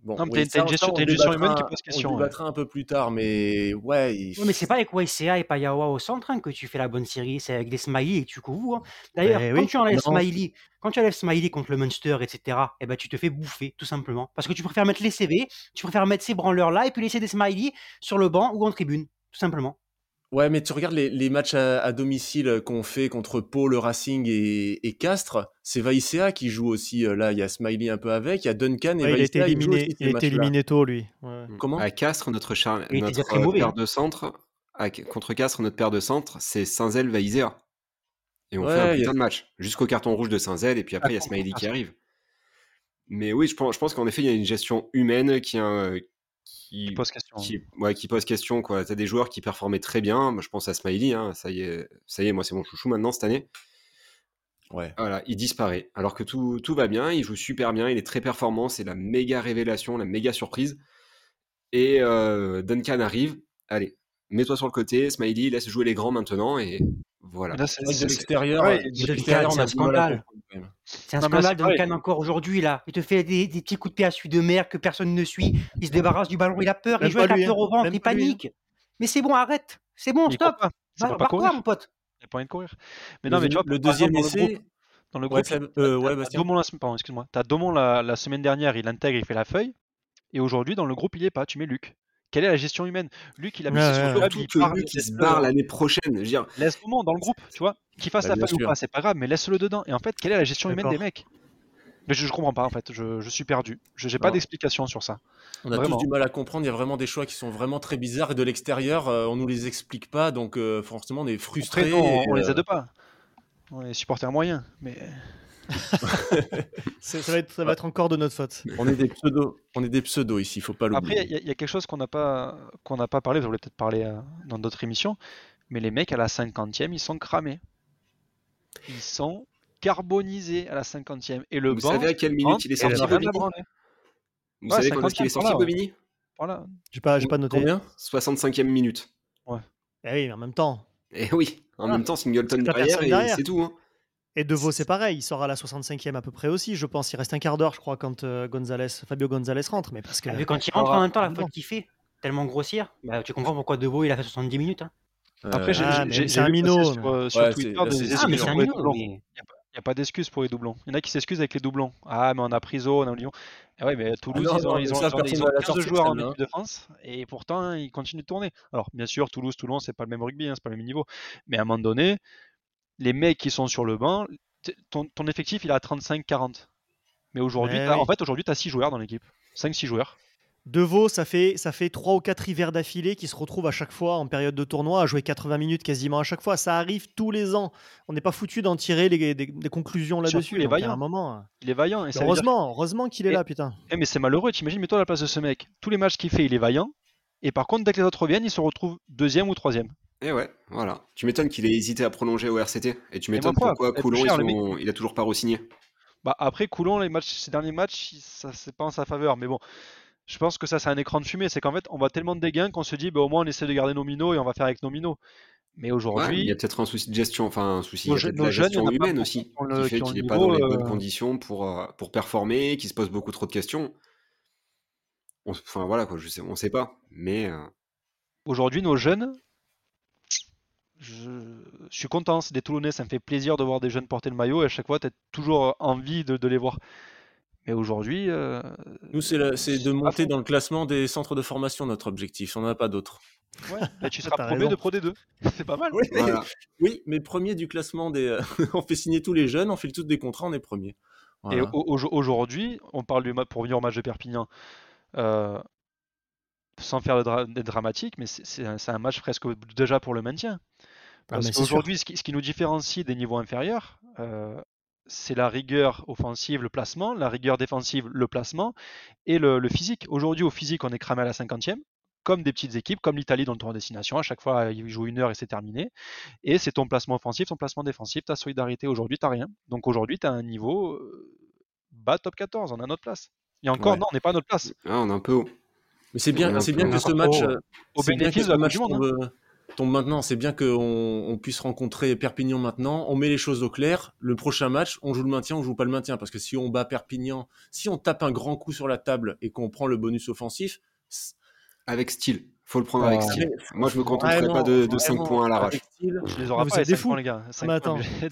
Bon, Non, mais oui, t'as- une gestion- ça, une gestion humaine qui pose question, On ouais. débattra un peu plus tard, mais ouais. il- Ouais, mais c'est pas avec YCA et Payawa au centre hein, que tu fais la bonne série, c'est avec des smileys et tu couvres. hein. D'ailleurs, Eh quand oui. tu enlèves Non. Smiley, quand tu enlèves Smiley contre le Munster, etc., eh ben, tu te fais bouffer, tout simplement. Parce que tu préfères mettre les CV, tu préfères mettre ces branleurs-là et puis laisser des Smiley sur le banc ou en tribune, tout simplement. Ouais, mais tu regardes les, les matchs à, à domicile qu'on fait contre Pau, le Racing et, et Castres, c'est Vaicea qui joue aussi. euh, Là, il y a Smiley un peu avec, il y a Duncan et Ouais, il a jouent éliminé, il a éliminé tôt, lui. Ouais. Comment? À Castres, notre, char... Était notre paire hein. de centre, à- contre Castres, notre paire de centre, c'est Saint-Zel Vaizea. Et on fait un a- putain de match. Jusqu'au carton rouge de Saint-Zel, et puis après, il y a Smiley qui arrive. Mais oui, je pense, je pense qu'en effet, il y a une gestion humaine qui, euh, qui, Qui pose question. qui, ouais, qui pose question. Tu as des joueurs qui performaient très bien. Moi, je pense à Smiley. hein, ça, y est, ça y est, moi, c'est mon chouchou maintenant cette année. Ouais. Voilà, il disparaît. Alors que tout, tout va bien, il joue super bien, il est très performant, c'est la méga révélation, la méga surprise. Et euh, Duncan arrive, allez, mets-toi sur le côté, Smiley, laisse jouer les grands maintenant, et voilà. Là, c'est- que de l'extérieur, ouais, de Duncan, l'extérieur, on c'est un scandale. C'est un Non, scandale, pareil. Duncan, encore aujourd'hui, là. Il te fait des, des petits coups de pied à celui de merde que personne ne suit. Il se débarrasse du ballon, il a peur, Même il joue avec la peur hein. au ventre, Même il lui, hein. panique. Mais c'est bon, arrête. C'est bon, stop. pas. Pas quoi, courir. mon pote Il n'y a pas moyen de courir. Mais Le non, mais tu vois, le deuxième dans le essai, groupe- Dans le groupe, euh, t'as Bastien. Daumont la, pardon, excuse-moi. T'as Daumont la, la semaine dernière, il intègre, il fait la feuille. Et aujourd'hui, dans le groupe, il est pas. Tu mets Luc. Quelle est la gestion humaine? Luc, il a mis ouais. le club, Surtout il lui qui se barre l'année prochaine, je veux dire, Laisse Daumont dans le groupe, tu vois. Qu'il fasse Bah, la feuille ou pas, c'est pas grave, mais laisse-le dedans. Et en fait, quelle est la gestion humaine des mecs? Mais je, je comprends pas en fait, je, je suis perdu. Je n'ai pas d'explication sur ça. On a Vraiment. tous du mal à comprendre. Il y a vraiment des choix qui sont vraiment très bizarres et de l'extérieur, euh, on nous les explique pas. Donc, euh, forcément, on est non, on, et, on les euh, aide pas. On est supporters moyens, mais Ça va, être, ça va être encore de notre faute. on est des pseudos. On est des pseudos ici. Faut pas après l'oublier. il y, a- il y a quelque chose qu'on n'a pas qu'on n'a pas parlé. Vous voulez peut-être parler euh, dans d'autres émissions, mais les mecs à la 50e, ils sont cramés. Ils sont carbonisés à la 50e. Et le vous banc, savez à quelle minute il est il en sorti, Bobigny. Vous Ouais, savez quand est-ce qu'il est 50e, sorti, voilà, ouais. Bobigny Voilà. J'ai pas, j'ai pas noté. Combien? 65e minute. Eh oui, mais en même temps. Et oui, en Ah, même temps, Singleton derrière, personne et derrière. c'est tout. hein. Et De Vos, c'est pareil. Il sort à la 65e à peu près aussi, je pense. Il reste un quart d'heure, je crois, quand euh, Gonzalez, Fabio Gonzalez rentre. Mais parce que. Vu quand il rentre Ah, en même temps, la faute qu'il fait Tellement grossière. Bah, tu comprends pourquoi Deveau il a fait 70 minutes. hein. Après, j'ai Ah, un minot, sur, euh, sur Ouais, Twitter des Ah, mais c'est c'est un minot. mais- Il n'y a pas d'excuses pour les doublons. Il y en a qui s'excusent avec les doublons. Ah, mais on a pris zone, on a Lyon. Ah ouais, mais Toulouse, non, ils ont, non, ils ont, ça, ils ont- personne ils ont va la 15 sortir, joueurs en équipe de France et pourtant ils continuent de tourner. Alors, bien sûr, Toulouse, Toulon, c'est pas le même rugby, hein, c'est pas le même niveau. Mais à un moment donné, les mecs qui sont sur le banc, ton, ton effectif il est à 35-40. Mais aujourd'hui, Ouais, oui. en fait, aujourd'hui, tu as 6 joueurs dans l'équipe. 5-6 joueurs. De Vos, ça fait, ça fait 3 ou 4 hivers d'affilée qui se retrouvent à chaque fois en période de tournoi à jouer 80 minutes quasiment à chaque fois. Ça arrive tous les ans. On n'est pas foutu d'en tirer les- des, des conclusions là-dessus. il est vaillant. un moment. Il est vaillant. Et dire Heureusement, heureusement qu'il est Et- là, putain. Eh, mais c'est malheureux, t'imagines, mets-toi à la place de ce mec. Tous les matchs qu'il fait, il est vaillant. Et par contre, dès que les autres reviennent, il se retrouve deuxième ou troisième. Et ouais, voilà. Tu m'étonnes qu'il ait hésité à prolonger au RCT. Et tu m'étonnes pourquoi Coulon, cher, il a toujours pas re-signé. Bah, après, Coulon, les matchs, ces derniers matchs, ça c'est pas en sa faveur. Mais bon, je pense que ça, c'est un écran de fumée. C'est qu'en fait, on va tellement de dégains qu'on se dit, bah, au moins, on essaie de garder nos minots et on va faire avec nos minots. Mais Ouais, aujourd'hui, il y a peut-être un souci de gestion, enfin un souci, de la gestion humaine aussi, qui qui le- fait qui ont qu'il n'est pas dans les bonnes euh, conditions pour, euh, pour performer, qu'il se pose beaucoup trop de questions. On- Enfin voilà, quoi, je sais, on sait pas. Mais euh, aujourd'hui, nos jeunes, je, je suis content. C'est des Toulonnais, ça me fait plaisir de voir des jeunes porter le maillot. Et à chaque fois, tu as toujours envie de, de les voir. Mais aujourd'hui, euh, Nous, c'est la- c'est de à monter fond. dans le classement des centres de formation, notre objectif. On n'en a pas d'autre. ouais, bah, tu T'as seras premier raison. de Pro D2. C'est pas mal. Oui, mais, Voilà. oui, mais premier du classement des. on fait signer tous les jeunes, on file tous des contrats, on est premier. Et Voilà. au- au- aujourd'hui, on parle du pour revenir au match de Perpignan, euh, sans faire le dra- d'être dramatique, mais c'est- c'est un, c'est un match presque déjà pour le maintien. Parce c'est sûr. qu'aujourd'hui, ce qui, ce qui nous différencie des niveaux inférieurs, euh, c'est la rigueur offensive, le placement, la rigueur défensive, le placement, et le, le physique. Aujourd'hui, au physique, on est cramé à la 50e, comme des petites équipes, comme l'Italie dans le tour en destination. À chaque fois, ils jouent une heure et c'est terminé. Et c'est ton placement offensif, ton placement défensif, ta solidarité. Aujourd'hui, t'as rien. Donc aujourd'hui, tu as un niveau euh, bas top 14, on a notre place. Et encore, Ouais. non, on n'est pas à notre place. Ah, on est un peu haut. Mais c'est bien, un c'est bien que ce match. euh, Au bénéfice ce de la match du Monde. hein. tombe, euh, tombe maintenant. C'est bien qu'on on puisse rencontrer Perpignan maintenant. On met les choses au clair. Le prochain match, on joue le maintien, on joue pas le maintien. Parce que si on bat Perpignan, si on tape un grand coup sur la table et qu'on prend le bonus offensif, Avec style. Faut le prendre avec Oh. style. Moi, je me contenterai Vraiment, pas de, de 5 vraiment, points à l'arrache. Je les aurai Vous pas, les êtes des 5 points, fous. les gars. 5 Mais attends. mais-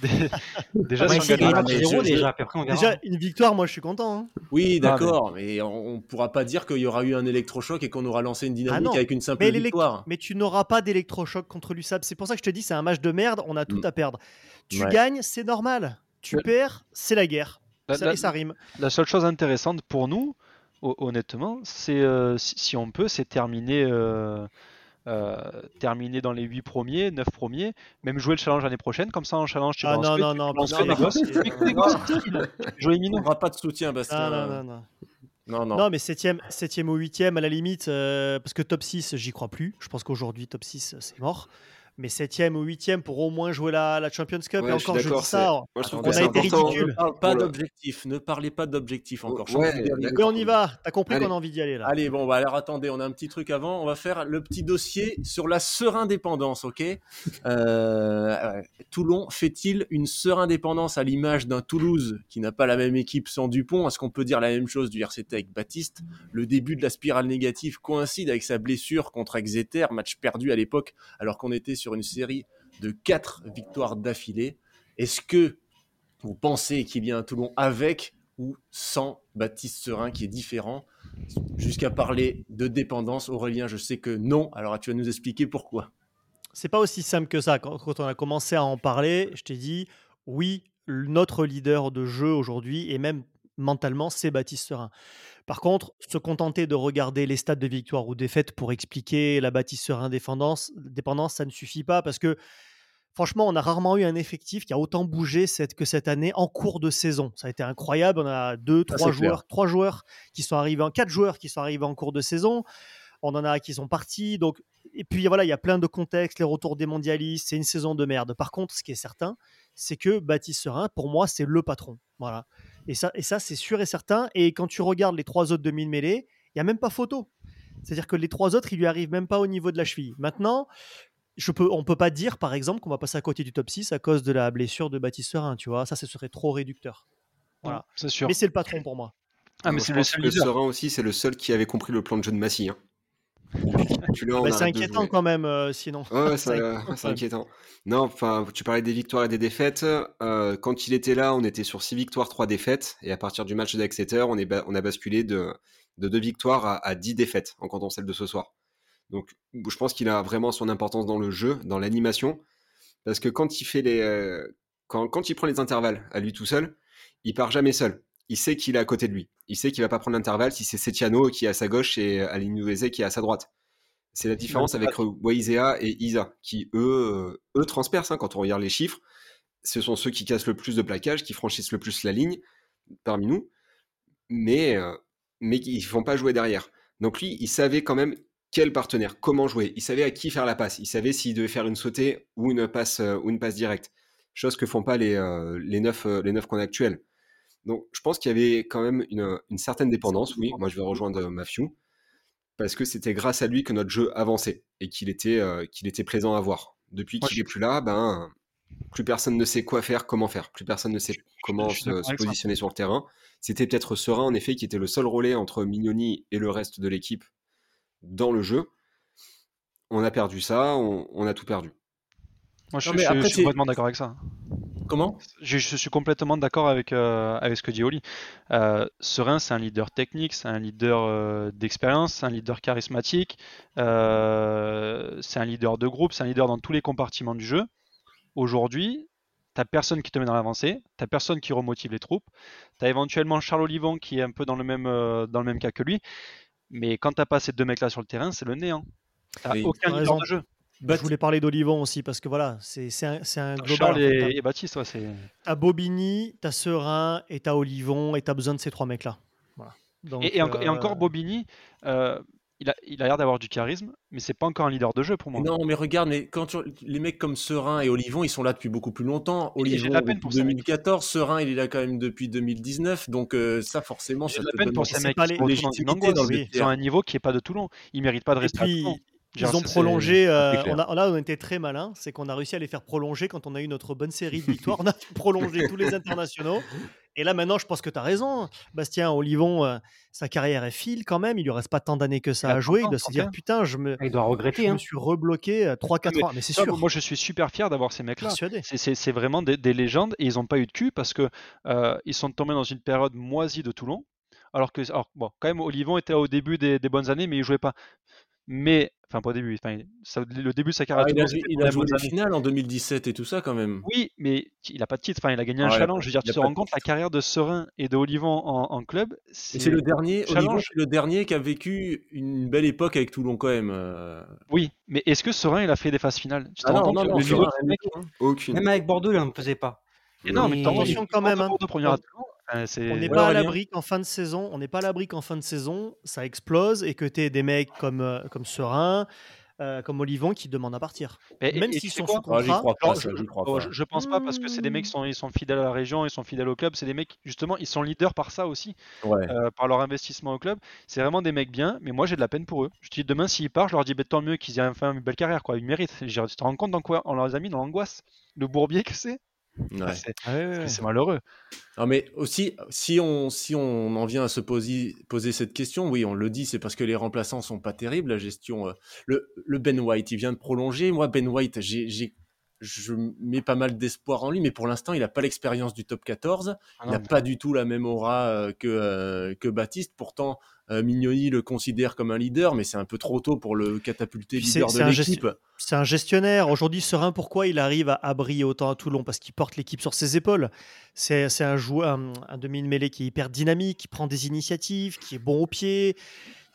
déjà, si on essayer gagne de le Ah, match, mais 0 je- déjà, après on. Déjà, une victoire, moi je suis content. hein. Oui, Non, d'accord, mais... on, on pourra pas dire qu'il y aura eu un électrochoc et qu'on aura lancé une dynamique Ah avec une simple Mais, victoire. mais tu n'auras pas d'électrochoc contre l'USAP. C'est pour ça que je te dis, c'est un match de merde, on a tout Mm. à perdre. Tu Ouais. gagnes, c'est normal. Tu perds, c'est la guerre. La- Ça, la- et ça rime. La seule chose intéressante pour nous, honnêtement, c'est euh, si, si on peut, c'est terminer, euh, euh, terminer dans les 8 premiers, 9 premiers, même jouer le challenge l'année prochaine. Comme ça, en challenge, tu Ah non, non, tu non, non, On n'aura pas de soutien, Bastien. Non, non, non, non. Non, non. Non, mais 7ème, septième ou 8ème, à la limite, euh, parce que top 6, j'y crois plus. Je pense qu'aujourd'hui, top 6, c'est mort. Mais 7ème ou 8ème pour au moins jouer la, la Champions Cup. Ouais, et je encore, je, d'accord, dis ça. Moi, je trouve On a été ridicule. Ne parle pas d'objectif. Ne parlez pas d'objectif encore. Ouais. Mais on y va. T'as compris qu'on a envie d'y aller là. Allez, bon, bah alors attendez, on a un petit truc avant. On va faire le petit dossier sur la sereindépendance, ok? Euh, Toulon fait-il une sereindépendance à l'image d'un Toulouse qui n'a pas la même équipe sans Dupont? Est-ce qu'on peut dire la même chose du RCT avec Baptiste? Le début de la spirale négative coïncide avec sa blessure contre Exeter, match perdu à l'époque, alors qu'on était sur une série de quatre victoires d'affilée. Est-ce que vous pensez qu'il y a un Toulon avec ou sans Baptiste Serein qui est différent? Jusqu'à parler de dépendance, Aurélien, je sais que non. Alors tu vas nous expliquer pourquoi. C'est pas aussi simple que ça. Quand, on a commencé à en parler, je t'ai dit oui, notre leader de jeu aujourd'hui et même mentalement, c'est Baptiste Serein. Par contre, se contenter de regarder les stats de victoire ou défaite pour expliquer la Baptiste Serein dépendance, dépendance, ça ne suffit pas parce que franchement, on a rarement eu un effectif qui a autant bougé cette, que cette année en cours de saison. Ça a été incroyable. On a deux, Ça, trois clair. joueurs, trois joueurs qui sont arrivés, en quatre joueurs qui sont arrivés en cours de saison. On en a qui sont partis. Donc, et puis voilà, il y a plein de contextes, les retours des mondialistes, c'est une saison de merde. Par contre, ce qui est certain, c'est que Baptiste Serein, pour moi, c'est le patron. Voilà. Et ça, et ça c'est sûr et certain. Et quand tu regardes les trois autres demi-mêlées, il n'y a même pas photo. C'est-à-dire que les trois autres, ils lui arrivent même pas au niveau de la cheville. Maintenant, je peux, on peut pas dire, par exemple, qu'on va passer à côté du top 6 à cause de la blessure de Baptiste Serein. Tu vois, ça, ce serait trop réducteur. Voilà. C'est sûr. Mais c'est le patron pour moi. Ah, mais Moi, c'est je le pense seul aussi, c'est le seul qui avait compris le plan de jeu de Massy. hein. Tu l'as, on Bah, c'est inquiétant jouer. quand même, euh, sinon. Ouais, ouais, C'est ça- inquiétant. Non, enfin, tu parlais des victoires et des défaites. Euh, quand il était là, on était sur 6 victoires, 3 défaites. Et à partir du match d'Exeter, on, est on a basculé de, de 2 victoires à, à 10 défaites en comptant celle de ce soir. Donc, je pense qu'il a vraiment son importance dans le jeu, dans l'animation. Parce que quand il fait les. euh, quand, quand il prend les intervalles à lui tout seul, il part jamais seul. Il sait qu'il est à côté de lui. Il sait qu'il va pas prendre l'intervalle si c'est Setiano qui est à sa gauche et Aline Nueze qui est à sa droite. C'est la différence avec Waizea et Isa, qui eux, euh, eux transpercent hein, quand on regarde les chiffres. Ce sont ceux qui cassent le plus de plaquages, qui franchissent le plus la ligne parmi nous, mais, euh, mais ils ne font pas jouer derrière. Donc lui, il savait quand même quel partenaire, comment jouer. Il savait à qui faire la passe. Il savait s'il devait faire une sautée ou une passe, euh, ou une passe directe. Chose que font pas les, les neuf, les neuf qu'on a actuels. Donc je pense qu'il y avait quand même une, une certaine dépendance. Oui, moi je vais rejoindre Mafiou parce que c'était grâce à lui que notre jeu avançait et qu'il était, euh, qu'il était plaisant à voir. Depuis qu'il je- est plus là, ben, plus personne ne sait quoi faire, comment faire. Plus personne ne sait comment se, positionner sur le terrain. C'était peut-être Serein, en effet, qui était le seul relais entre Mignoni et le reste de l'équipe dans le jeu. On a perdu ça, on, on a tout perdu. Moi, je, Non, je- mais je après, suis complètement d'accord avec ça. Comment? Je, je suis complètement d'accord avec, euh, avec ce que dit Oli. Euh, Serein, c'est un leader technique, c'est un leader euh, d'expérience, c'est un leader charismatique, euh, c'est un leader de groupe, c'est un leader dans tous les compartiments du jeu. Aujourd'hui, t'as personne qui te met dans l'avancée, t'as personne qui remotive les troupes, t'as éventuellement Charles Olivon qui est un peu dans le même, euh, dans le même cas que lui, mais quand t'as pas ces deux mecs-là sur le terrain, c'est le néant. T'as Oui, aucun leader raison. de jeu. Bat- Je voulais parler d'Olivon aussi parce que voilà, c'est c'est un, un global. Charles en fait. et, T'as- et Baptiste, ouais, c'est. T'as Bobigny, t'as Serein et t'as Olivon et t'as besoin de ces trois mecs-là. Voilà. Donc, Et, et et euh, encore Bobigny, euh, il a il a l'air d'avoir du charisme, mais c'est pas encore un leader de jeu pour moi. Non, mais regarde, mais quand tu- les mecs comme Serein et Olivon, ils sont là depuis beaucoup plus longtemps. Et Olivon la peine depuis pour ces mecs. 2014, Serein il est là quand même depuis 2019, donc euh, ça forcément ça la te peine donne pour ces c'est mecs pas qui les- dans le Ils ont vestiaire. un niveau qui est pas de Toulon. Ils méritent pas de Et rester à. Ils ont prolongé. euh, on a, là, on était très malin. C'est qu'on a réussi à les faire prolonger quand on a eu notre bonne série de victoires. On a prolongé tous les internationaux. Et là, maintenant, je pense que tu as raison. Bastien Olivon, euh, sa carrière est file quand même. Il lui reste pas tant d'années que ça Il a à jouer. Il 30 ans, doit se dire 31. Putain, je me, Il doit regretter. je Hein. me suis rebloqué 3-4 mais ans. Mais c'est sûr. Moi, je suis super fier d'avoir ces mecs-là. C'est- vraiment des, des légendes et ils n'ont pas eu de cul parce que euh, ils sont tombés dans une période moisie de Toulon. Alors que, alors, bon, quand même, Olivon était au début des, des bonnes années, mais il jouait pas. Mais, enfin, pas au début, enfin, ça- le début de sa Ah, carrière à il, a, joué- il a joué des finales en 2017 et tout ça quand même. Oui, mais il a pas de titre. Enfin, il a gagné un Ah, a challenge. Je veux dire, tu te rends compte la carrière de Serein et de Olivon en, en club. C'est le dernier, challenge. Olivon, c'est le dernier qui a vécu une belle époque avec Toulon quand même. euh. Oui, mais est-ce que Serein il a fait des phases finales? Tu te Ah rends non, compte non, le non, Serein, mec hein. Aucune. Même avec Bordeaux, il n'en faisait pas. Et non, mais Mais- t'en Attention quand même, hein. de première à Toulon, enfin, c'est- On n'est Ouais, pas à l'abri qu'en fin de saison, on n'est pas à l'abri qu'en fin de saison, ça explose et que tu aies des mecs comme, euh, comme Serein, euh, comme Olivon qui demandent à partir. Et- Même et s'ils sont sous Ah, contrat. crois pas, je, crois pas. je- je pense pas parce que c'est des mecs qui sont, ils sont fidèles à la région, ils sont fidèles au club, c'est des mecs justement ils sont leaders par ça aussi, Ouais. euh, par leur investissement au club. C'est vraiment des mecs bien, mais moi j'ai de la peine pour eux. Je te dis demain s'ils partent, je leur dis bah, tant mieux qu'ils aient enfin une belle carrière quoi, ils méritent. Je Tu te rends compte dans quoi on leur a mis dans l'angoisse, le bourbier que c'est? Ouais. C'est Ah ouais, c'est malheureux. Non, mais aussi, si on, si on en vient à se poser, poser cette question, oui, on le dit, c'est parce que les remplaçants sont pas terribles, la gestion. euh, le, le Ben White, il vient de prolonger. Moi, Ben White, j'ai, j'ai- je mets pas mal d'espoir en lui, mais pour l'instant, il n'a pas l'expérience du top 14. Ah Il n'a pas du tout la même aura euh, que, euh, que Baptiste. Pourtant, euh, Mignoni le considère comme un leader, mais c'est un peu trop tôt pour le catapulter Puis leader de un l'équipe. C'est un gestionnaire. Aujourd'hui, Serein, pourquoi il arrive à, à briller autant à Toulon? Parce qu'il porte l'équipe sur ses épaules. C'est c'est un joueur, un, un demi-mêlée qui est hyper dynamique, qui prend des initiatives, qui est bon au pied,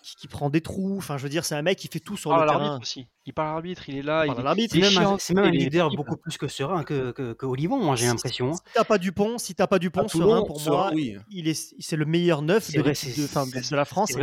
qui, qui prend des trous. Enfin, je veux dire, c'est un mec qui fait tout sur parle le terrain. aussi. Il parle à l'arbitre, il est là, Il il, parle à est- l'arbitre. C'est il est même, un- chiant, c'est même un il est leader beaucoup plus que Serein, que, que, que Olivon, moi j'ai l'impression. hein. Si t'as pas Dupont, si t'as pas Dupont, Serein, pour moi, il est, c'est le meilleur neuf de, la France. c'est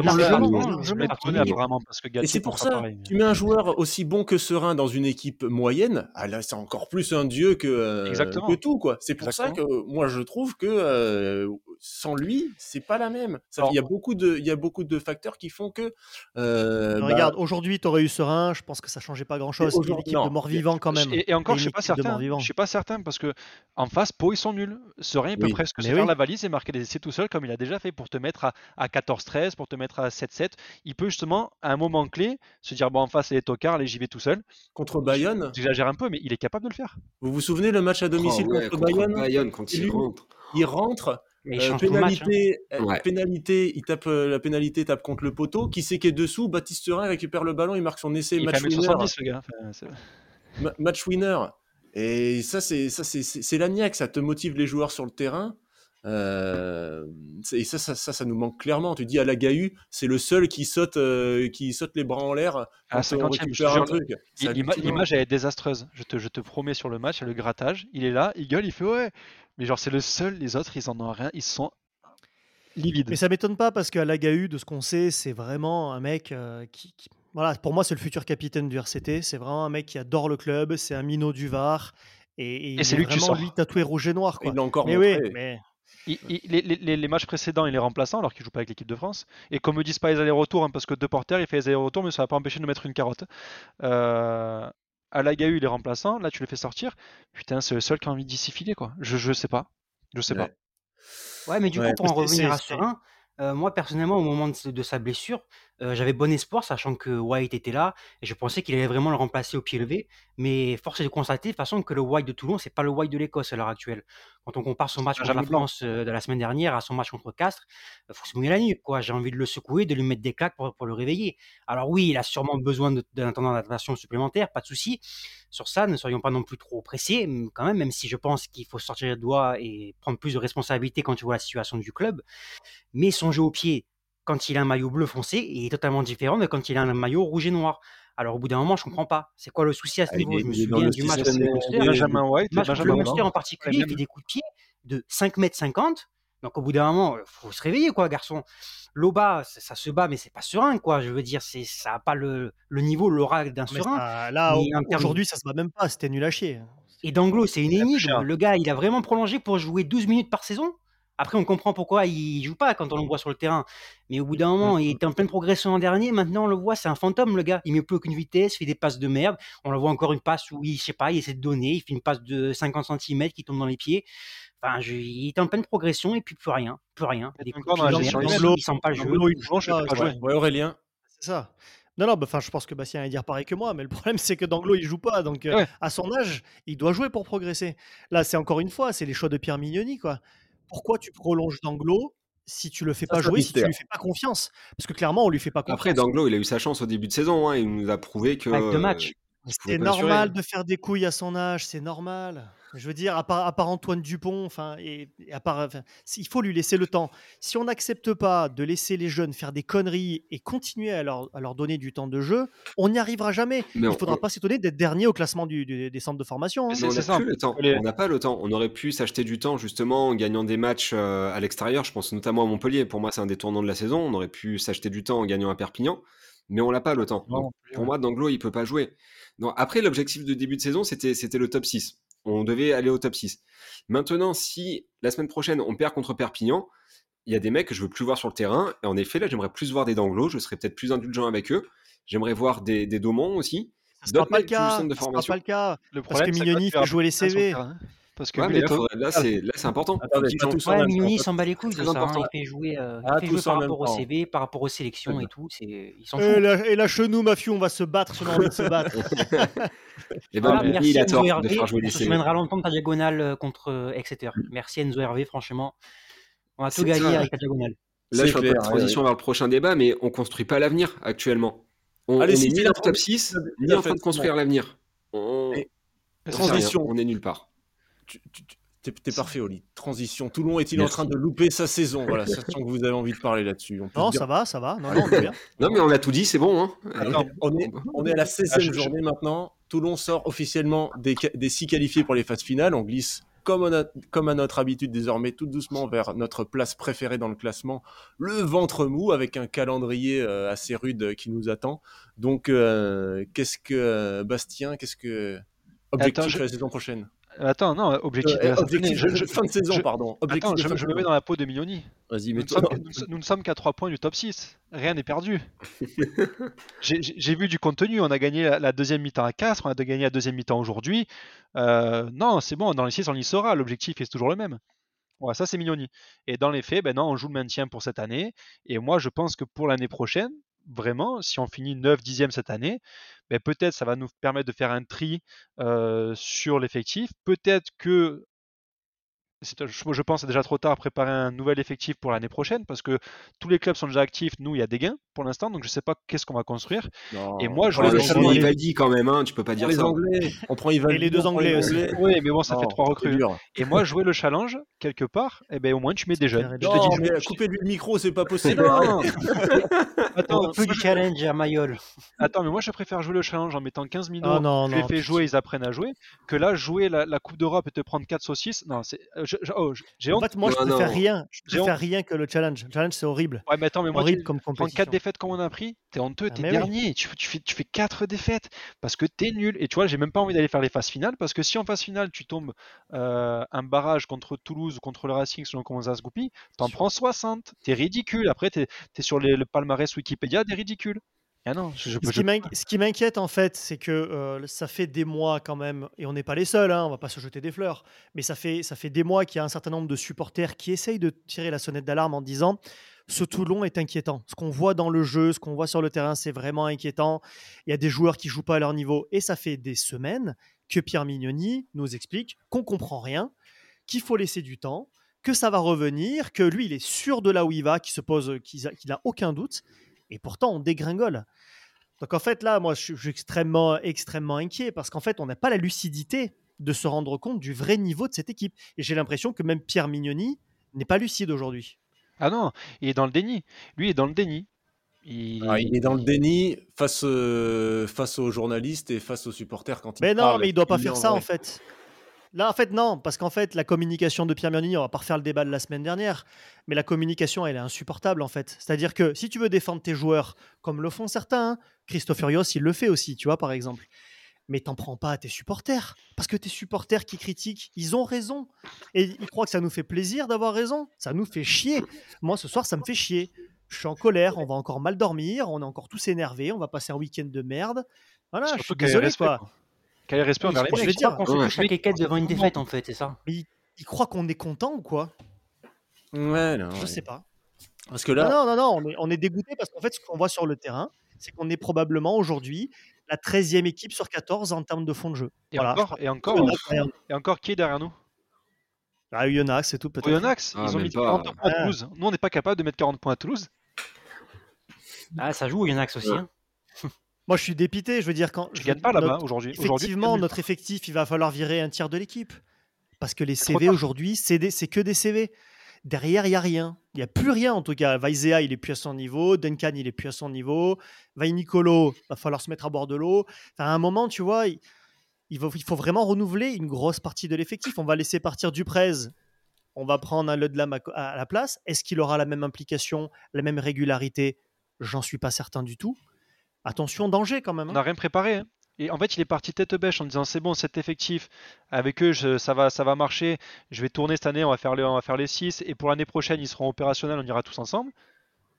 vraiment parce que Et c'est pour ça, tu mets un joueur aussi bon que Serein dans une équipe moyenne, ah là c'est encore plus un dieu que, euh, que tout quoi. C'est pour ça que moi je trouve que euh, sans lui c'est pas la même. Il y a beaucoup de, il facteurs qui font que. euh, bah, Regarde, aujourd'hui, tu aurais eu Serein, je pense que ça changeait pas C'est une aujourd'hui, équipe non. de mort-vivant quand même. Et, et encore, Et je suis pas certain. Je suis pas certain parce que en face, Pau ils sont nuls. Serein il peut Oui. presque se faire la valise et marquer des essais tout seul comme il a déjà fait pour te mettre à, à 14-13, pour te mettre à 7-7. Il peut justement à un moment clé se dire bon en face les tocards, allez j'y vais tout seul. contre Bayonne, J'exagère un peu, mais il est capable de le faire. vous vous souvenez le match à domicile Oh ouais, contre, Bayonne quand Et il rentre. Il rentre, Mais il euh, match. hein. pénalité, euh, Ouais. pénalité, il tape euh, la pénalité, tape contre le poteau. Qui c'est qui est dessous? Baptiste Serein récupère le ballon, il marque son essai, Il match fait winner. 1m70 le gars. Enfin, c'est- Ma- match winner. Et ça, c'est ça, c'est l'agnac, ça te motive les joueurs sur le terrain. Euh, c'est- et ça, ça, ça, ça nous manque clairement. Tu dis à la Gahu, c'est le seul qui saute, euh, qui saute les bras en l'air À quand la on 50e, je te récupère un jure, truc. C'est L'ima- hallucinant. L'image elle est désastreuse. Je te, je te promets sur le match, le grattage, il est là, il gueule, il fait ouais. Mais genre c'est le seul, les autres ils en ont rien, ils sont livides. Mais ça m'étonne pas parce qu'à l'AGAU, de ce qu'on sait, c'est vraiment un mec euh, qui, qui- Voilà, pour moi, c'est le futur capitaine du RCT. C'est vraiment un mec qui adore le club. C'est un minot du Var. Et, il c'est est lui que tu vraiment, lui, tatoué rouge et noir. Quoi. Il l'a encore mais montré. oui, mais Il- il- les, les- les matchs précédents, il est remplaçant alors qu'il joue pas avec l'équipe de France. Et comme me disent pas les allers-retours, hein, parce que deux porteurs, il fait les allers-retours, mais ça va pas empêcher de nous mettre une carotte. Euh, à la GAU, il est remplaçant. Là, tu le fais sortir. Putain, c'est le seul qui a envie d'y s'y filer, quoi. Je, je sais pas. Je sais Ouais. pas. Ouais, mais du Ouais, coup, pour en revenir à Serein, euh, moi personnellement, au moment de, de sa blessure, Euh, j'avais bon espoir, sachant que White était là, et je pensais qu'il allait vraiment le remplacer au pied levé. Mais force est de constater, de toute façon, que le White de Toulon, c'est pas le White de l'Écosse à l'heure actuelle. Quand on compare son match contre la France euh, de la semaine dernière à son match contre Castres, il faut se mouiller la nuque, quoi. J'ai envie de le secouer, de lui mettre des claques pour, pour le réveiller. Alors oui, il a sûrement besoin d'un temps d'adaptation supplémentaire, pas de souci. Sur ça, ne soyons pas non plus trop pressés, quand même, même si je pense qu'il faut sortir les doigts et prendre plus de responsabilités quand tu vois la situation du club. Mais son jeu au pied, quand il a un maillot bleu foncé, il est totalement différent de quand il a un maillot rouge et noir. Alors au bout d'un moment, je comprends pas. C'est quoi le souci à ce ah, niveau? Je me souviens du match de. Benjamin White, le Munster en particulier, il fait des coups de pied de 5 mètres 50. Donc au bout d'un moment, il faut se réveiller, quoi, garçon. Loba, ça, se bat, mais c'est pas serein, quoi. Je veux dire, c'est ça n'a pas le, le niveau, l'oral d'un serein. là, aujourd'hui, ça se bat même pas. C'était nul à chier. Et Danglo, c'est une énigme. Le gars, il a vraiment prolongé pour jouer 12 minutes par saison? Après, on comprend pourquoi il joue pas quand on le voit sur le terrain. Mais au bout d'un moment, il était en pleine progression en dernier. Maintenant, on le voit, c'est un fantôme, le gars. Il met plus aucune vitesse, fait des passes de merde. On le voit encore une passe où il, je sais pas, il essaie de donner. Il fait une passe de 50 cm qui tombe dans les pieds. Enfin, il est en pleine progression et puis plus rien. Plus rien. Il, il sent pas le jeu. Aurélien. C'est ça. Non, non, bah, enfin, je pense que Bastien va dire pareil que moi, mais le problème, c'est que Danglo, il joue pas. Donc, euh, à son âge, il doit jouer pour progresser. Là, c'est encore une fois, c'est les choix de Pierre Mignoni, quoi pourquoi tu prolonges Danglo si tu le fais pas jouer, si tu lui fais pas confiance? Parce que clairement, on lui fait pas confiance. Après, Danglo, il a eu sa chance au début de saison. Hein, il nous a prouvé que. Avec deux matchs. C'est normal de faire des couilles à son âge, c'est normal. Je veux dire, à part, Antoine Dupont, enfin, et, à part, il faut lui laisser le temps. Si on n'accepte pas de laisser les jeunes faire des conneries et continuer à leur, donner du temps de jeu, on n'y arrivera jamais. il ne faudra pas s'étonner d'être dernier au classement des centres de formation. Hein. on n'a le temps. On n'a pas le temps. On aurait pu s'acheter du temps justement en gagnant des matchs euh, à l'extérieur. Je pense notamment à Montpellier. Pour moi, c'est un des tournants de la saison. On aurait pu s'acheter du temps en gagnant à Perpignan, mais on l'a pas le temps. pour moi, Danglo, il peut pas jouer après, l'objectif de début de saison, c'était, c'était le top 6. On devait aller au top 6. Maintenant, si la semaine prochaine, on perd contre Perpignan, il y a des mecs que je veux plus voir sur le terrain. Et en effet, là, j'aimerais plus voir des Danglo. Je serais peut-être plus indulgent avec eux. J'aimerais voir des, des Daumont aussi. Ce sera pas le cas. Sera pas le cas. Le parce que Mignoni fait jouer les CV. Parce que là, c'est important. ouais, Mignoni s'en bat les couilles de ça. Hein. Il fait jouer, euh, ah, il fait jouer par rapport au CV, par rapport aux sélections et tout. Ils s'en et, la, et la chenou, Mafiou, on va se battre si on a envie de se battre. et ben, merci il a tort de faire jouer les CV. Ça mènera longtemps ta diagonale euh, contre euh, Exeter. Merci Enzo Hervé, franchement. On a tout gagné avec ta diagonale. Là, je suis en transition vers le prochain débat, mais on construit pas l'avenir actuellement. On, est ni dans le top 6, ni en train de construire l'avenir. Transition. On est nulle part t'es parfait, Oli. Transition. Toulon est-il en train de louper sa saison? Voilà, sachant que vous avez envie de parler là-dessus. Non, ça va, ça va. Non, non, on non, mais on a tout dit, c'est bon. Hein. on, est, on est à la 16e journée maintenant. Toulon sort officiellement des, des six qualifiés pour les phases finales. On glisse comme, comme à notre habitude désormais tout doucement vers notre place préférée dans le classement, le ventre mou avec un calendrier euh, assez rude qui nous attend. Donc, euh, qu'est-ce que Bastien, qu'est-ce que objectif la saison prochaine? Attends, non, objectif, euh, fin de saison, pardon. Attends, je, me mets dans la peau de Mignoni. Vas-y, nous, nous, ne sommes qu'à 3 points du top 6. Rien n'est perdu. J'ai vu du contenu. On a gagné la, deuxième mi-temps à Castres, on a gagné la deuxième mi-temps aujourd'hui. Euh, non, c'est bon, dans les 6, on y sera. L'objectif est toujours le même. Voilà, ça c'est Mignoni. Et dans les faits, ben non, on joue le maintien pour cette année. Et moi, je pense que pour l'année prochaine, vraiment, si on finit 9 dixièmes cette année, peut-être ça va nous permettre de faire un tri sur l'effectif. Peut-être que je pense que c'est déjà trop tard à préparer un nouvel effectif pour l'année prochaine parce que tous les clubs sont déjà actifs. Nous, il y a des gains pour l'instant, donc je ne sais pas qu'est-ce qu'on va construire. et moi, je vais Ivaldi quand même, hein, tu peux pas dire les ça. Anglais, on prend Ivaldi, et les deux Anglais aussi. Oui, mais bon, ça fait trois recrues. Et moi, jouer le challenge quelque part, et eh ben au moins tu mets des jeunes. Je te dis, mais couper lui le micro, c'est pas possible. Attends, peu du challenge à Mayol. Attends, mais moi je préfère jouer le challenge en mettant 15 minutes. Non, je les fais jouer, ils apprennent à jouer, que là jouer la, Coupe d'Europe et te prendre 4 saucisses. Non, c'est. Oh, en fait, moi, je préfère rien. Je préfère rien que le challenge. Le challenge, c'est horrible. Ouais, mais attends, mais moi, horrible comme compétition. 4 défaites comme on a pris, t'es honteux, ah, t'es dernier. Tu, fais, tu fais 4 défaites parce que t'es nul. Et tu vois, j'ai même pas envie d'aller faire les phases finales parce que si en phase finale, tu tombes euh, un barrage contre Toulouse ou contre le Racing, selon comment ça se goupille, t'en prends 60. T'es ridicule. Après, t'es es sur le palmarès Wikipédia, t'es ridicule. Ah non, Ce qui m'inquiète en fait, c'est que euh, ça fait des mois quand même, et on n'est pas les seuls, hein, on va pas se jeter des fleurs, mais ça fait, ça fait des mois qu'il y a un certain nombre de supporters qui essayent de tirer la sonnette d'alarme en disant ce Toulon est inquiétant. Ce qu'on voit dans le jeu, ce qu'on voit sur le terrain, c'est vraiment inquiétant. Il y a des joueurs qui jouent pas à leur niveau. Et ça fait des semaines que Pierre Mignoni nous explique qu'on comprend rien, qu'il faut laisser du temps, que ça va revenir, que lui, il est sûr de là où il va, qu'il se pose, qu'il n'a aucun doute. Et pourtant, on dégringole. Donc en fait, là, moi, je suis extrêmement, extrêmement inquiet parce qu'en fait, on n'a pas la lucidité de se rendre compte du vrai niveau de cette équipe. Et j'ai l'impression que même Pierre Mignoni n'est pas lucide aujourd'hui. Ah non, il est dans le déni. Lui, il est dans le déni. Il... Ah, il est dans le déni face, euh, face aux journalistes et face aux supporters quand il Mais non, mais il doit pas faire ça en fait. Là, en fait, non, parce qu'en fait, la communication de Pierre Mignoni, on va pas refaire le débat de la semaine dernière, mais la communication, elle est insupportable en fait. C'est-à-dire que si tu veux défendre tes joueurs, comme le font certains, hein, Christophe Furios, il le fait aussi, tu vois, par exemple mais t'en prends pas à tes supporters. Parce que tes supporters qui critiquent, ils ont raison. Et ils croient que ça nous fait plaisir d'avoir raison. Ça nous fait chier. Moi, ce soir, ça me fait chier. Je suis en colère, on va encore mal dormir, on est encore tous énervés, on va passer un week-end de merde. Voilà, je suis désolé, quoi. Quel respect envers les Je veux dire qu'on se couche chaque équette devant une défaite, en fait, c'est ça. Mais ils, croient qu'on est content ou quoi? Ouais, non. Je sais pas. Parce que là. Non, non, non, on est, on est dégoûté parce qu'en fait, ce qu'on voit sur le terrain, c'est qu'on est probablement aujourd'hui la 13e équipe sur 14 en termes de fond de jeu. Et encore, et encore, et encore qui est derrière nous? Ah, Yonax, c'est tout peut-être. Yonax, ah, ils ont mis 40 points à Toulouse. Nous, on n'est pas capable de mettre 40 points à Toulouse. Ah, ça joue Yonax aussi. Hein. Moi, je suis dépité. Je veux dire, quand. Je gagne pas là-bas aujourd'hui. Effectivement, notre effectif, il va falloir virer un tiers de l'équipe. Parce que les CV aujourd'hui, c'est que des CV. Derrière, il n'y a rien. Il n'y a plus rien en tout cas. Vaizea, il est plus à son niveau. Duncan, il est plus à son niveau. Vai Nicolo, va falloir se mettre à bord de l'eau. à un moment, tu vois, il, faut, vraiment renouveler une grosse partie de l'effectif. On va laisser partir Duprez. On va prendre un Ludlam à, la place. Est-ce qu'il aura la même implication, la même régularité? J'en suis pas certain du tout. Attention, danger quand même. On n'a hein. rien préparé. Hein. Et en fait, il est parti tête bêche en disant c'est bon, cet effectif, avec eux, ça, va, ça va marcher. Je vais tourner cette année, on va faire, on va faire les 6. Et pour l'année prochaine, ils seront opérationnels, on ira tous ensemble.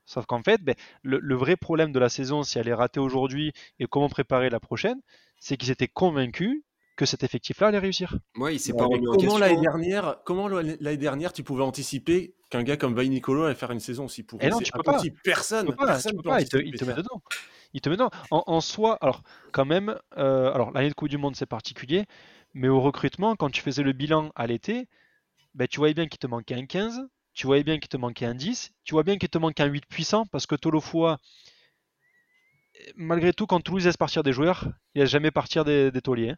Sauf qu'en fait, ben, le, vrai problème de la saison, si elle est ratée aujourd'hui et comment préparer la prochaine, c'est qu'ils étaient convaincus que cet effectif-là allait réussir. Ouais, il s'est pas remis en comment l'année dernière, comment l'année dernière tu pouvais anticiper qu'un gars comme Vaille Nicolo allait faire une saison aussi pourrie eh non, tu peux pas. Personne, tu peux pas, personne tu peux pas. Il, te, il te met dedans il te met dans. En, soi, alors quand même, euh, alors l'année de Coupe du Monde c'est particulier, mais au recrutement, quand tu faisais le bilan à l'été, ben, tu voyais bien qu'il te manquait un 15, tu voyais bien qu'il te manquait un 10, tu vois bien qu'il te manquait un 8 puissant, parce que Tolofoa, malgré tout, quand Toulouse laisse partir des joueurs, il laisse jamais partir des, des. Hein.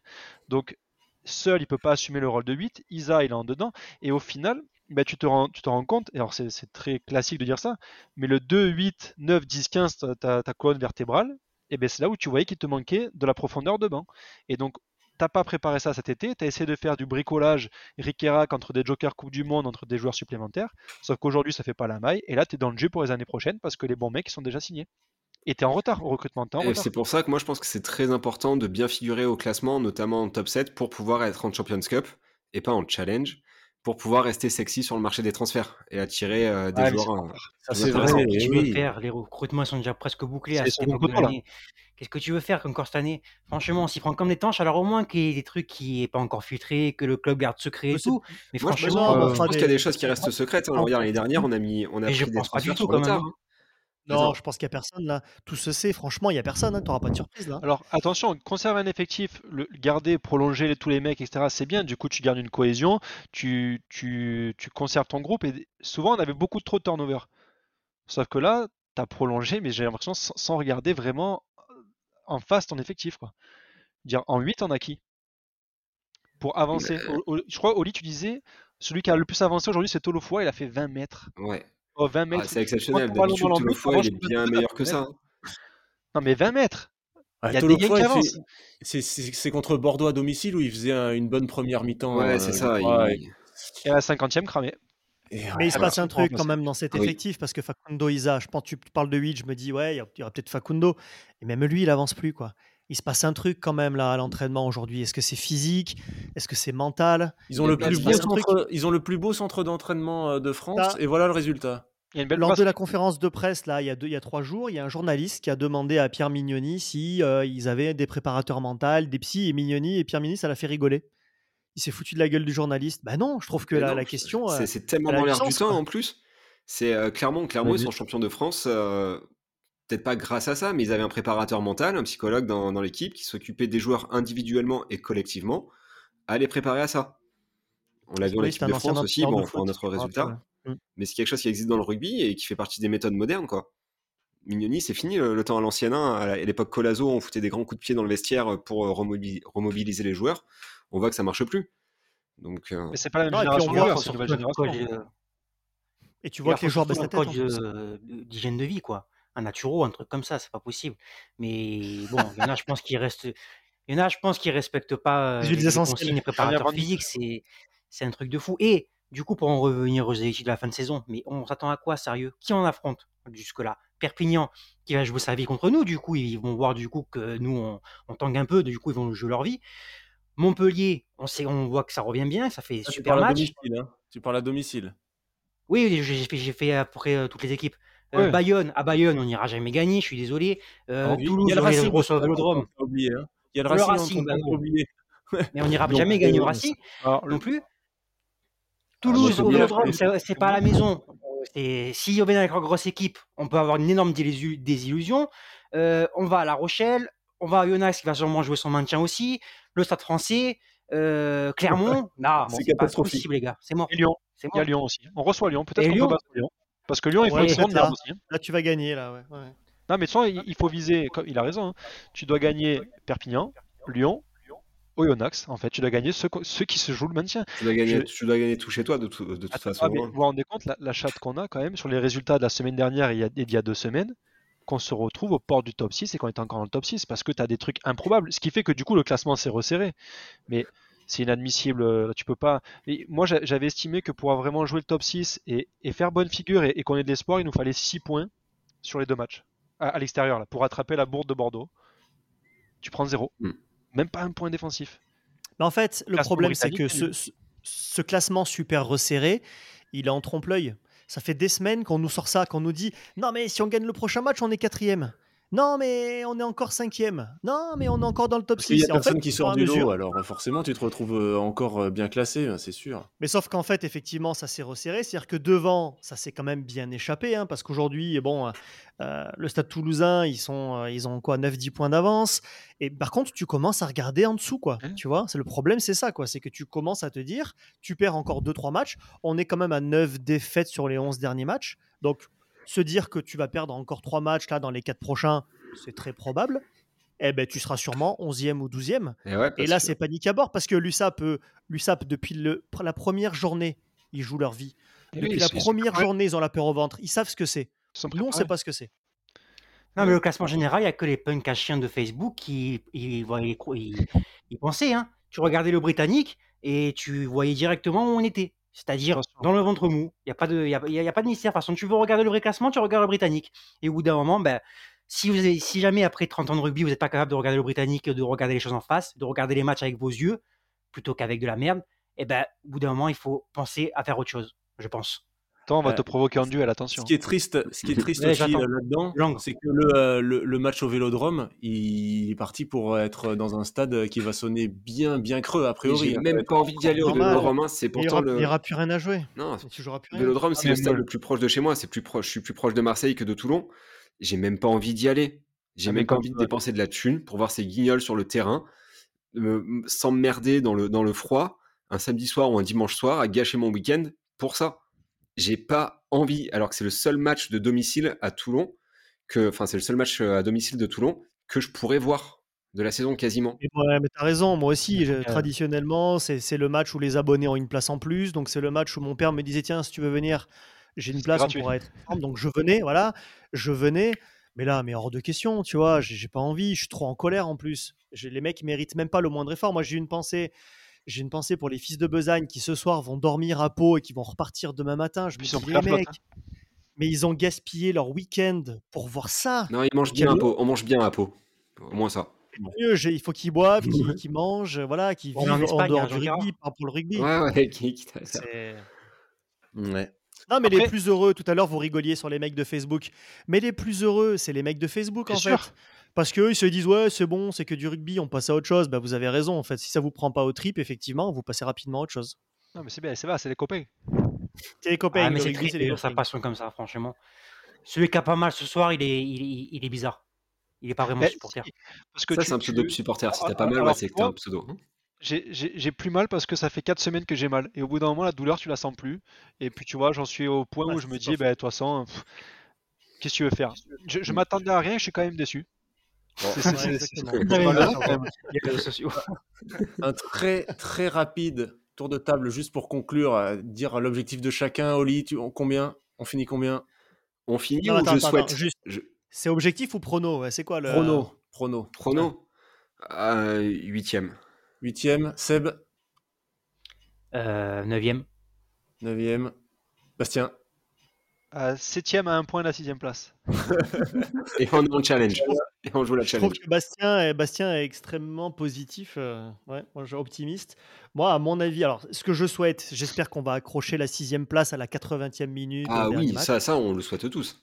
Donc seul, il peut pas assumer le rôle de 8, Isa, il est en dedans, et au final, bah, tu, te rends, compte, et alors c'est très classique de dire ça, mais le 2, 8, 9, 10, 15, ta, colonne vertébrale, et ben c'est là où tu voyais qu'il te manquait de la profondeur de banc. Et donc, t'as pas préparé ça cet été, tu as essayé de faire du bricolage Rick entre des jokers Coupe du Monde, entre des joueurs supplémentaires, sauf qu'aujourd'hui ça fait pas la maille, et là tu es dans le jeu pour les années prochaines parce que les bons mecs sont déjà signés. Et tu es en retard au recrutement. C'est pour ça que moi je pense que c'est très important de bien figurer au classement, notamment en top 7, pour pouvoir être en Champions Cup et pas en challenge pour pouvoir rester sexy sur le marché des transferts et attirer euh, des joueurs. Ça, c'est vrai. Qu'est-ce que tu veux faire Les recrutements sont déjà presque bouclés à cette époque Qu'est-ce que tu veux faire encore cette année? Franchement, on s'y prend comme des tanches. Alors au moins qu'il y ait des trucs qui n'est pas encore filtrés, que le club garde secret et tout. Mais franchement, je pense, qu'il y a des choses qui restent secrètes. Hein. Regarde l'année dernière, on a mis, on a pris des transferts sur le tard. Hein. Non, je pense qu'il n'y a personne là. Tout se sait, franchement, il n'y a personne. Hein. Tu n'auras pas de surprise là. Alors attention, conserver un effectif, le, garder, prolonger tous les mecs, etc., c'est bien. Du coup, tu gardes une cohésion, tu, tu, tu conserves ton groupe. Et souvent, on avait beaucoup trop de turnover. Sauf que là, tu as prolongé, mais j'ai l'impression sans, regarder vraiment en face ton effectif. Quoi. Dire, en 8, on a qui? Pour avancer. je crois, Oli, tu disais, celui qui a le plus avancé aujourd'hui, c'est Tolofoa, il a fait 20 mètres. Ouais. 20 mètres. Ah, c'est exceptionnel. D'habitude, tout le fois, il est bien meilleur que ça. Hein. Non, mais 20 mètres. il y a des gars qui avancent. C'est contre Bordeaux à domicile où il faisait une bonne première mi-temps. Ouais, c'est euh, ça. Et à la 50e, cramé. mais il se passe un truc quand même dans cet effectif parce que Facundo Isa, je pense tu parles de 8, je me dis ouais, il y aura peut-être Facundo. Et même lui, il avance plus quoi. Il se passe un truc quand même là à l'entraînement aujourd'hui. Est-ce que c'est physique? Est-ce que c'est mental? Ils ont, le plus beau centre, ils ont le plus beau centre d'entraînement euh, de France et voilà le résultat. Lors de la conférence de presse, là, il y, a deux, il y a trois jours, il y a un journaliste qui a demandé à Pierre Mignoni si euh, ils avaient des préparateurs mentaux, des psys, et Mignoni, et Pierre Mignoni, ça l'a fait rigoler. Il s'est foutu de la gueule du journaliste. Bah non, je trouve que la, la, question. C'est tellement dans l'air du temps en plus. C'est euh, Clermont, Clermont, ils sont champions de France. euh, Peut-être pas grâce à ça, mais ils avaient un préparateur mental, un psychologue dans, dans l'équipe qui s'occupait des joueurs individuellement et collectivement à les préparer à ça. On l'a vu en équipe de France aussi, bon, enfin, notre me résultat. Rappelle, ouais. Mm. Mais c'est quelque chose qui existe dans le rugby et qui fait partie des méthodes modernes, quoi. Mignoni, c'est fini le, le temps à l'ancienne. hein. À l'époque Colazo, on foutait des grands coups de pied dans le vestiaire pour euh, remobili- remobiliser les joueurs. On voit que ça marche plus. Donc, euh, Mais c'est pas la même Non, génération voit nouvelle génération. de- Et tu vois que les joueurs de- de- d'hygiène de vie, quoi. Un naturo, un truc comme ça, c'est pas possible. Mais bon, il y en a, je pense, qui restent. Il y en a, je pense, qui respectent pas Les euh, les consignes préparateurs physiques. C'est, c'est un truc de fou. Et du coup, pour en revenir aux équipes de la fin de saison, mais on s'attend à quoi, sérieux? Qui on affronte jusque-là? Perpignan, qui va jouer sa vie contre nous. Du coup, ils vont voir du coup que nous, on, on tangue un peu. Du coup, ils vont jouer leur vie. Montpellier, on sait, on voit que ça revient bien, ça fait Ah, tu super à match. domicile, hein. Tu parles à domicile. Oui, j'ai fait, fait après euh, toutes les équipes. Euh, Ouais. Bayonne, à Bayonne, on n'ira jamais gagner, je suis désolé. Euh, Ah oui, Toulouse, il y a le Racing, Vélodrome, hein. Il y a le Le Racing, on mais on n'ira jamais gagner au euh, Racing non plus. Ah, Toulouse, au Vélodrome, c'est pas à la maison. Et si on vient avec une grosse équipe, on peut avoir une énorme désillu- désillusion. Euh, on va à La Rochelle, on va à Yonax qui va sûrement jouer son maintien aussi. Le Stade français, euh, Clermont, non, C'est c'est pas catastrophique. possible, les gars. C'est mort. et Lyon, C'est il y a mort. Lyon aussi. On reçoit Lyon, peut-être qu'on Lyon peut battre Lyon. Parce que Lyon, il faut Ouais, peut-être là. merde aussi. hein. Là, tu vas gagner, là. Ouais. ouais. Non, mais de toute façon, il faut viser, comme il a raison, hein. tu dois gagner Perpignan, Lyon, Oyonnax, en fait. Tu dois gagner ceux, qui se jouent le maintien. tu, dois gagner, Je- tu dois gagner tout chez toi de, tout- de toute Attends, façon. ah, hein. vous vous rendez compte, la, la chatte qu'on a quand même sur les résultats de la semaine dernière et y d'il y a deux semaines, qu'on se retrouve au port du top 6 et qu'on est encore dans le top 6 parce que tu as des trucs improbables. Ce qui fait que du coup, le classement s'est resserré. Mais c'est inadmissible. euh, Tu peux pas. Et moi, j'a- j'avais estimé que pour vraiment jouer le top 6 et, et faire bonne figure et, et qu'on ait de l'espoir, il nous fallait 6 points sur les deux matchs à, à l'extérieur là, pour attraper la bourde de Bordeaux. Tu prends zéro. Hmm. Même pas un point défensif. Mais en fait, le problème, c'est que ce- ce classement super resserré, il est en trompe-l'œil. Ça fait des semaines qu'on nous sort ça, qu'on nous dit Non, mais si on gagne le prochain match, on est quatrième. Non, mais on est encore cinquième. Non, mais on est encore dans le top Parce qu'il 6. y a Et en personne fait, qui sort du lot, alors euh, forcément tu te retrouves euh, encore euh, bien classé, hein, c'est sûr. Mais sauf qu'en fait, effectivement, ça s'est resserré. C'est-à-dire que devant, ça s'est quand même bien échappé. hein, parce qu'aujourd'hui, bon, euh, le stade toulousain, ils, sont, euh, ils ont quoi 9-10 points d'avance. Et par contre, tu commences à regarder en dessous. quoi. Hein Tu vois c'est Le problème, c'est ça. quoi C'est que tu commences à te dire, tu perds encore 2-3 matchs. On est quand même à 9 défaites sur les 11 derniers matchs. Donc, se dire que tu vas perdre encore 3 matchs là dans les 4 prochains, c'est très probable. Eh ben, tu seras sûrement 11e ou 12e. Et, ouais, Et parce là, que- c'est panique à bord parce que l'USAP, euh, l'USAP depuis le- la première journée, ils jouent leur vie. Et Depuis oui, la première journée, ils ont la peur au ventre. Ils savent ce que c'est. Nous, on ne sait pas ce que c'est. Non, mais le classement général, il n'y a que les punks à chiens de Facebook qui ils, voyaient- ils- ils pensaient. Hein. Tu regardais le Britannique et tu voyais directement où on était. C'est-à-dire dans le ventre mou. Il n'y a, pas de- y a, y a- il y a pas de mystère. De toute façon, tu veux regarder le vrai classement, tu regardes le Britannique. Et au bout d'un moment, ben, si, vous avez- si jamais après 30 ans de rugby, vous n'êtes pas capable de regarder le Britannique, de regarder les choses en face, de regarder les matchs avec vos yeux, plutôt qu'avec de la merde, et ben, au bout d'un moment, il faut penser à faire autre chose, je pense. Attends, on va Euh, te provoquer en duel, Ce attention. qui est triste, ce qui est triste Ouais, aussi euh, là-dedans, c'est que le, euh, le, le match au Vélodrome, il est parti pour être dans un stade qui va sonner bien bien creux a priori. J'ai même pas envie d'y aller au. Vélodrome. hein, C'est Il n'y pourtant aura, il plus rien à jouer. Non, plus. Vélodrome, Ah, c'est le stade moi- le plus proche de chez moi. C'est plus proche. Je suis plus proche de Marseille que de Toulon. J'ai même pas envie d'y aller. J'ai Ah, même pas envie de dépenser de la thune pour voir ces guignols sur le terrain, me- s'emmerder dans le, dans le froid, un samedi soir ou un dimanche soir, à gâcher mon week-end pour ça. J'ai pas envie, alors que c'est le seul match de domicile à Toulon, que, enfin, c'est le seul match euh, à domicile de Toulon que je pourrais voir de la saison quasiment. Et ouais, mais t'as raison, moi aussi, je- Euh. traditionnellement, c'est c'est le match où les abonnés ont une place en plus. Donc, c'est le match où mon père me disait Tiens, si tu veux venir, j'ai une place, gratuit. on pourra être ensemble. Donc, je venais, voilà, je venais. Mais là, mais hors de question, tu vois, j'ai pas envie, je suis trop en colère en plus. J'ai- Les mecs, ils méritent même pas le moindre effort. Moi, j'ai une pensée. J'ai une pensée pour les fils de besagne qui ce soir vont dormir à Pau et qui vont repartir demain matin. Je me dis, les mecs, mais ils ont gaspillé leur week-end pour voir ça. Non, ils mangent bien à Pau. On mange bien à Pau. Au moins ça. Mieux, il faut qu'ils boivent, qu'ils qu'ils mangent, voilà, qu'ils vivent en Espagne, dehors hein, du rugby, pas pour le rugby. Ouais, ouais, qui- qui- ça. C'est- Ouais. Non, mais les plus heureux, tout à l'heure, vous rigoliez sur les mecs de Facebook. Mais les plus heureux, c'est les mecs de Facebook, en sûr. fait. Parce qu'eux, ils se disent, ouais, c'est bon, c'est que du rugby, on passe à autre chose. Bah, vous avez raison, en fait. Si ça vous prend pas au trip, effectivement, vous passez rapidement à autre chose. Non, mais c'est bien, c'est vrai, c'est les copains. C'est les copains. Ah, mais le c'est rugby, triste sa passion comme ça, franchement. Celui qui a pas mal ce soir, il est, il, il- il est bizarre. Il est pas vraiment Mais supporter. si, Parce que Ça, tu- c'est un pseudo de supporter. Si Ah, t'as pas ah, mal, ouais, c'est tu que t'as un pseudo. hein. J'ai- plus mal parce que ça fait 4 semaines que j'ai mal. Et au bout d'un moment, la douleur, tu la sens plus. Et puis, tu vois, j'en suis au point Ouais, où je me dis, pas bah, de toute façon, pff, qu'est-ce que tu veux faire? Je, je m'attendais à rien, je suis quand même déçu. Un très très rapide tour de table juste pour conclure, euh, dire l'objectif de chacun. Oli, tu, on- combien? On finit combien? On finit Non, ou attends, je attends, souhaite attends, juste. Je- C'est objectif ou prono? C'est quoi le. Prono. Prono. Prono? Euh, Huitième. Huitième. Seb? Euh, neuvième. Neuvième. Bastien? À 7ème à un point de la 6ème place. Et on est en challenge. Et on joue la Je trouve challenge. que Bastien est, Bastien est extrêmement positif, euh, ouais, moi, je- optimiste. Moi, à mon avis, alors ce que je souhaite, j'espère qu'on va accrocher la sixième place à la 80e minute. Ah oui, ça, ça, on le souhaite tous.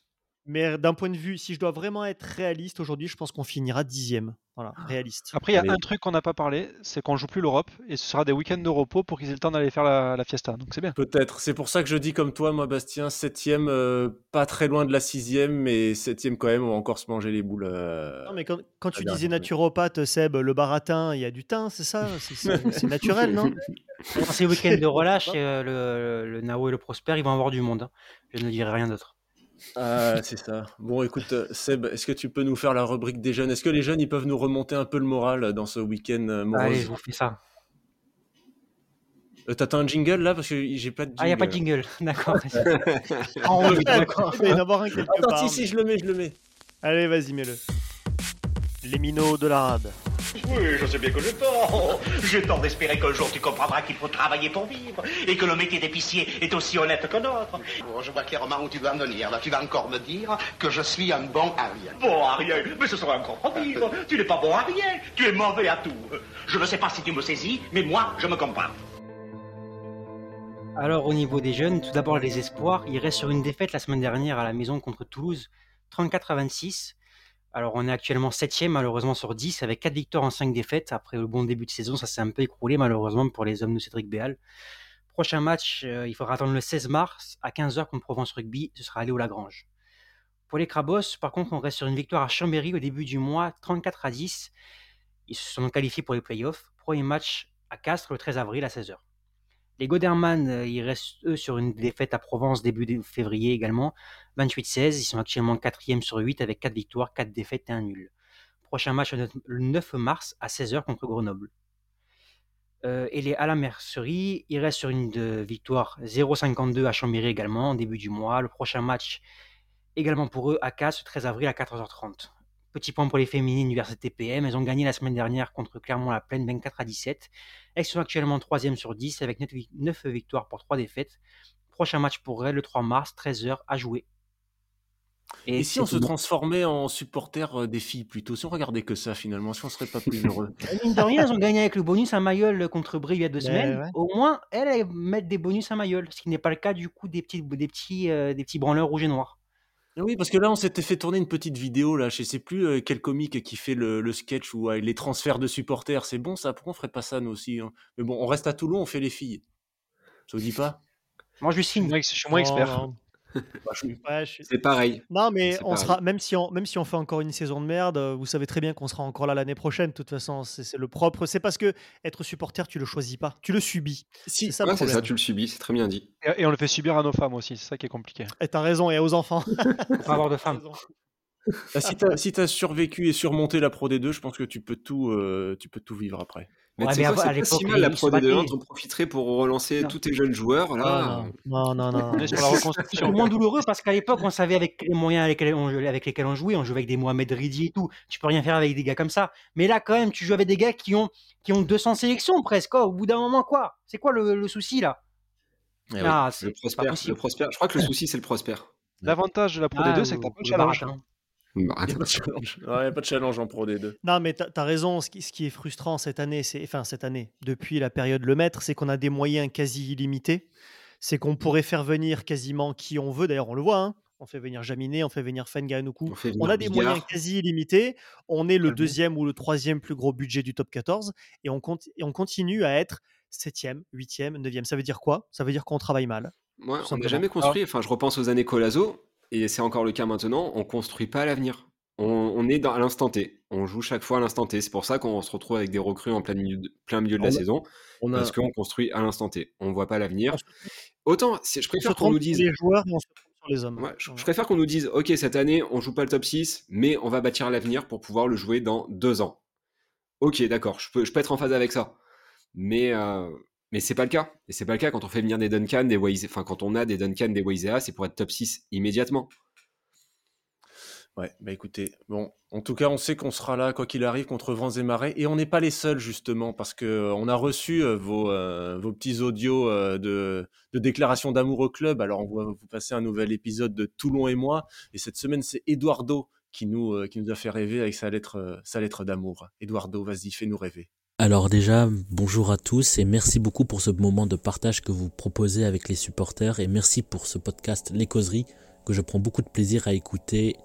Mais d'un point de vue, si je dois vraiment être réaliste aujourd'hui, je pense qu'on finira dixième. Voilà, réaliste. Après, il y a Allez. un truc qu'on n'a pas parlé, c'est qu'on joue plus l'Europe et ce sera des week-ends de repos pour qu'ils aient le temps d'aller faire la, la fiesta. Donc c'est bien. Peut-être. C'est pour ça que je dis comme toi, moi, Bastien, septième, euh, pas très loin de la sixième, mais septième quand même, on va encore se manger les boules. euh, Non, mais quand, quand tu disais naturopathe, Seb, le baratin, il y a du thym, c'est ça? C'est- naturel, non? Ces week-ends de relâche, euh, le, le Nao et le Prosper, ils vont avoir du monde. hein. Je ne dirai rien d'autre. Ah, c'est ça. Bon, écoute, euh, Seb, est-ce que tu peux nous faire la rubrique des jeunes? Est-ce que les jeunes, ils peuvent nous remonter un peu le moral dans ce week-end euh, morose? Allez, je vous fais ça. Euh, T'attends un jingle là? Parce que j'ai pas de jingle. Ah, il n'y a pas de jingle. D'accord. D'accord. Il va y en avoir un quelque Attends, part. si, si, je le mets, je le mets. Allez, vas-y, mets-le. Les minots de la rade. Oui, je sais bien que j'ai tort. J'ai tort d'espérer qu'un jour tu comprendras qu'il faut travailler pour vivre et que le métier d'épicier est aussi honnête que notre. Bon, je vois clairement où tu vas en venir. Là, tu vas encore me dire que je suis un bon à rien. Bon à rien Mais ce serait encore pas vivre. Tu n'es pas bon à rien. Tu es mauvais à tout. Je ne sais pas si tu me saisis, mais moi, je me compare. Alors, au niveau des jeunes, tout d'abord les espoirs. Ils restent sur une défaite la semaine dernière à la maison contre Toulouse, 34 à 26. Alors, on est actuellement 7 malheureusement sur 10, avec 4 victoires en 5 défaites. Après le bon début de saison, ça s'est un peu écroulé, malheureusement, pour les hommes de Cédric Béal. Prochain match, euh, il faudra attendre le 16 mars à 15h contre Provence Rugby. Ce sera aller au Lagrange. Pour les Crabos, par contre, on reste sur une victoire à Chambéry au début du mois, 34 à 10. Ils se sont qualifiés pour les playoffs. Premier match à Castres le 13 avril à 16h. Les Goderman, euh, ils restent eux sur une défaite à Provence début février également, 28-16. Ils sont actuellement 4e sur 8 avec 4 victoires, 4 défaites et 1 nul. Prochain match le 9 mars à 16h contre Grenoble. Euh, et les la mercerie, ils restent sur une de victoire 0,52 à Chambéry également en début du mois. Le prochain match également pour eux à Casse, le 13 avril à 14h30. Petit point pour les féminines Université PM. Elles ont gagné la semaine dernière contre Clermont-la-Plaine 24 à 17. Elles sont actuellement 3e sur 10 avec 9 victoires pour 3 défaites. Prochain match pour elles le 3 mars, 13h à jouer. Et, si on se transformait en supporter euh, des filles plutôt? Si on regardait que ça finalement, si on serait pas plus heureux? Mine de rien, elles ont gagné avec le bonus à Mayol contre Brie il y a deux Ben semaines. ouais. Au moins, elles, elles mettent des bonus à Mayol, ce qui n'est pas le cas du coup des petits, des petits, euh, des petits branleurs rouges et noirs. Oui, parce que là, on s'était fait tourner une petite vidéo, là, je sais plus euh, quel comique qui fait le, le sketch ou les transferts de supporters. C'est bon ça? Pourquoi on ferait pas ça nous aussi hein? Mais bon, on reste à Toulon, on fait les filles. Ça vous dit pas? Moi, je suis signe. moins, je suis moins Non, expert. non. Ouais, je suis- C'est pareil. Non, mais C'est on pareil. sera, même si on, même si on fait encore une saison de merde, euh, vous savez très bien qu'on sera encore là l'année prochaine. De toute façon, c'est le propre. C'est parce que être supporter, tu le choisis pas, tu le subis. Si, C'est ça Ouais, ça, tu le subis, c'est très bien dit. Et, et on le fait subir à nos femmes aussi, c'est ça qui est compliqué. Et t'as raison, et aux enfants. Faut pas avoir de femmes. Ah, si t'as si t'as survécu et surmonté la Pro D2, je pense que tu peux tout, euh, tu peux tout vivre après. Mais Ouais, tu sais mais quoi, à- à c'est pas si l'époque, mal la Pro D2, hein, battaient. t'en profiterais pour relancer Non. tous tes jeunes joueurs. Là, Ah, non, non, non, On non. C'est moins douloureux parce qu'à l'époque, on savait avec les moyens avec lesquels on, avec lesquels on jouait. On jouait avec des Mohamed Ridi et tout. Tu peux rien faire avec des gars comme ça. Mais là, quand même, tu joues avec des gars qui ont, qui ont 200 sélections presque. quoi. Au bout d'un moment, quoi C'est quoi le, le souci là? Eh Ah, le Prosper, le. Prosper. Je crois que le souci, c'est le Prosper. L'avantage de la Pro Ah, D2, c'est que ou- t'as pas de le challenge. baratin. Bah, Il n'y a pas de challenge. Ouais, y a pas de challenge en Pro D2. Non, mais t'as as raison. Ce qui, ce qui est frustrant cette année, c'est enfin cette année, depuis la période le maître, c'est qu'on a des moyens quasi illimités. C'est qu'on pourrait faire venir quasiment qui on veut. D'ailleurs, on le voit. hein. On fait venir Jaminet, on fait venir Fenganuku. on On a des Bigard. moyens quasi illimités. On est le deuxième ou le troisième plus gros budget du top 14 et on, compte, et on continue à être septième, huitième, neuvième. Ça veut dire quoi? Ça veut dire qu'on travaille mal. Moi, on n'a jamais construit. Enfin, je repense aux années Colazo, et c'est encore le cas maintenant. On construit pas l'avenir. On, on est dans, à l'instant T. On joue chaque fois à l'instant T. C'est pour ça qu'on se retrouve avec des recrues en plein milieu de, plein milieu de la a- saison, On a, parce qu'on construit à l'instant T. On voit pas l'avenir. Autant, je préfère qu'on nous dise. les joueurs et on se sur les hommes. Ouais, je, préfère qu'on nous dise, ok, cette année, on joue pas le top 6, mais on va bâtir l'avenir pour pouvoir le jouer dans deux ans. Ok, d'accord, je peux, je peux être en phase avec ça. Mais, euh, mais c'est pas le cas. Et c'est pas le cas quand on fait venir des Duncan, des Waze, enfin, quand on a des Duncan, des Waisea, c'est pour être top 6 immédiatement. Ouais, bah écoutez, bon, en tout cas, on sait qu'on sera là quoi qu'il arrive contre vents et marées, et on n'est pas les seuls justement, parce que euh, on a reçu euh, vos, euh, vos petits audios de, de déclaration d'amour au club. Alors, on va vous passer un nouvel épisode de Toulon et moi, et cette semaine, c'est Eduardo qui nous, qui nous a fait rêver avec sa lettre, sa lettre d'amour. Eduardo, vas-y, fais-nous rêver. Alors déjà, bonjour à tous et merci beaucoup pour ce moment de partage que vous proposez avec les supporters et merci pour ce podcast Les Causeries que je prends beaucoup de plaisir à écouter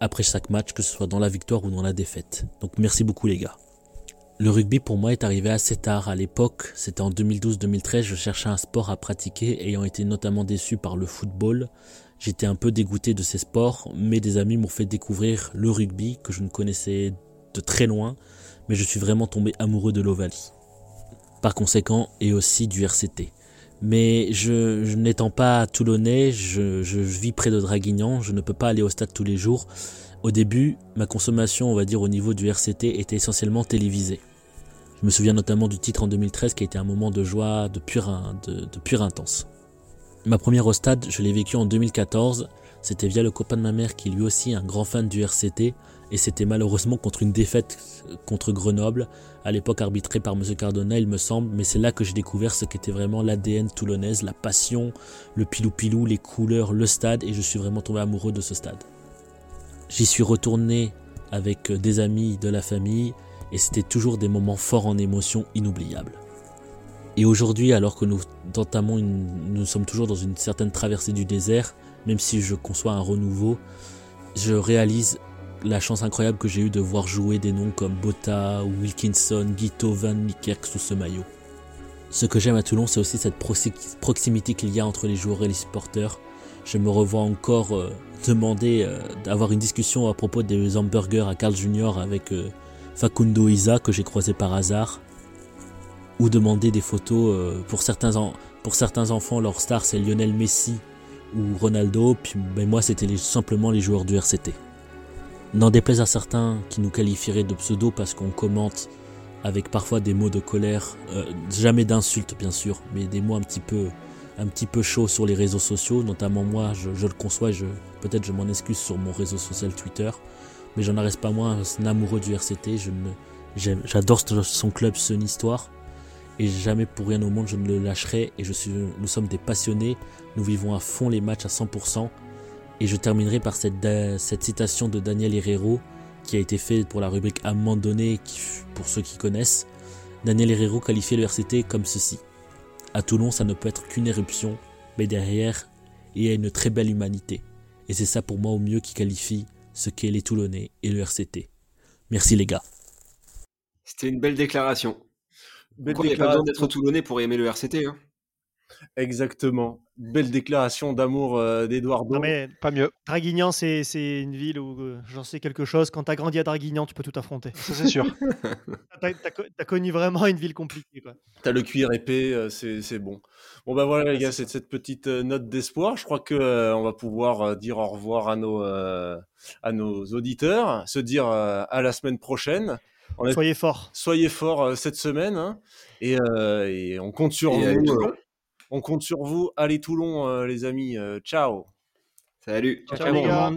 après chaque match, que ce soit dans la victoire ou dans la défaite. Donc merci beaucoup les gars. Le rugby pour moi est arrivé assez tard. À l'époque, c'était en 2012-2013, je cherchais un sport à pratiquer ayant été notamment déçu par le football. J'étais un peu dégoûté de ces sports, mais des amis m'ont fait découvrir le rugby que je ne connaissais de très loin mais je suis vraiment tombé amoureux de l'Ovalie. Par conséquent, et aussi du RCT. Mais je, je n'étant pas toulonnais, je, vis près de Draguignan, je ne peux pas aller au stade tous les jours. Au début, ma consommation, on va dire, au niveau du RCT était essentiellement télévisée. Je me souviens notamment du titre en 2013 qui a été un moment de joie, de pure, de, de pure intense. Ma première au stade, je l'ai vécu en 2014. C'était via le copain de ma mère qui est lui aussi un grand fan du RCT et c'était malheureusement contre une défaite contre Grenoble, à l'époque arbitrée par M. Cardona, il me semble, mais c'est là que j'ai découvert ce qu'était vraiment l'ADN toulonnaise, la passion, le pilou-pilou, les couleurs, le stade, et je suis vraiment tombé amoureux de ce stade. J'y suis retourné avec des amis de la famille, et c'était toujours des moments forts en émotion inoubliables. Et aujourd'hui, alors que nous entamons nous sommes toujours dans une certaine traversée du désert, même si je conçois un renouveau, je réalise la chance incroyable que j'ai eue de voir jouer des noms comme Botta, Wilkinson, Guito, Van Niekerk sous ce maillot. Ce que j'aime à Toulon, c'est aussi cette proxi- proximité qu'il y a entre les joueurs et les supporters. Je me revois encore euh, demander euh, d'avoir une discussion à propos des hamburgers à Carl Junior avec euh, Facundo Isa que j'ai croisé par hasard. Ou demander des photos pour, certains enfants, leur star c'est Lionel Messi ou Ronaldo, puis ben, moi c'était simplement les joueurs du RCT. N'en déplaise à certains qui nous qualifieraient de pseudo parce qu'on commente avec parfois des mots de colère, euh, jamais d'insultes bien sûr, mais des mots un petit peu, un sur les réseaux sociaux, notamment moi, je, le conçois, peut-être je m'en excuse sur mon réseau social Twitter, mais j'en reste pas moins un amoureux du RCT, j'adore son club, son histoire, et jamais pour rien au monde je ne le lâcherai, et nous sommes des passionnés, nous vivons à fond les matchs à 100%, et je terminerai par cette, citation de Daniel Herrero qui a été faite pour la rubrique à un moment donné, qui- pour ceux qui connaissent. Daniel Herrero qualifiait le RCT comme ceci. À Toulon, ça ne peut être qu'une éruption, mais derrière, il y a une très belle humanité. Et c'est ça pour moi au mieux qui qualifie ce qu'est les Toulonnais et le RCT. Merci les gars. C'était une belle déclaration. Belle Il n'y a pas besoin déclaration. d'être toulonnais pour aimer le RCT. Hein. Exactement. Belle déclaration d'amour euh, d'Eduardo. Non, mais Pas mieux, Draguignan, c'est c'est une ville où euh, j'en sais quelque chose. Quand t'as grandi à Draguignan, tu peux tout affronter. ça c'est sûr. T'as t'as t'as connu vraiment une ville compliquée. Quoi. T'as le cuir épais, euh, c'est c'est bon. Bon bah voilà les gars, c'est cette petite euh, note d'espoir. Je crois que euh, on va pouvoir euh, dire au revoir à nos euh, à nos auditeurs, se dire euh, à la semaine prochaine. On est- Soyez forts. Soyez forts euh, cette semaine hein, et, euh, et on compte sur Et vous. On compte sur vous. Allez Toulon, euh, les amis. Euh, ciao. Salut. Ciao, ciao, les gars.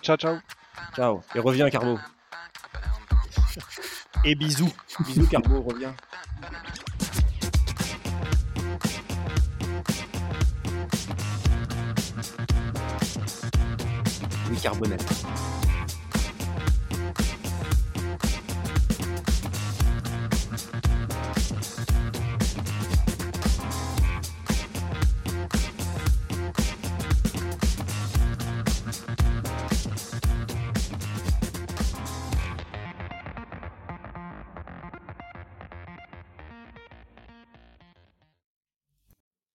Ciao, ciao, Et reviens, Carbo. Et bisous. bisous, Carbo, reviens. Louis Carbonel.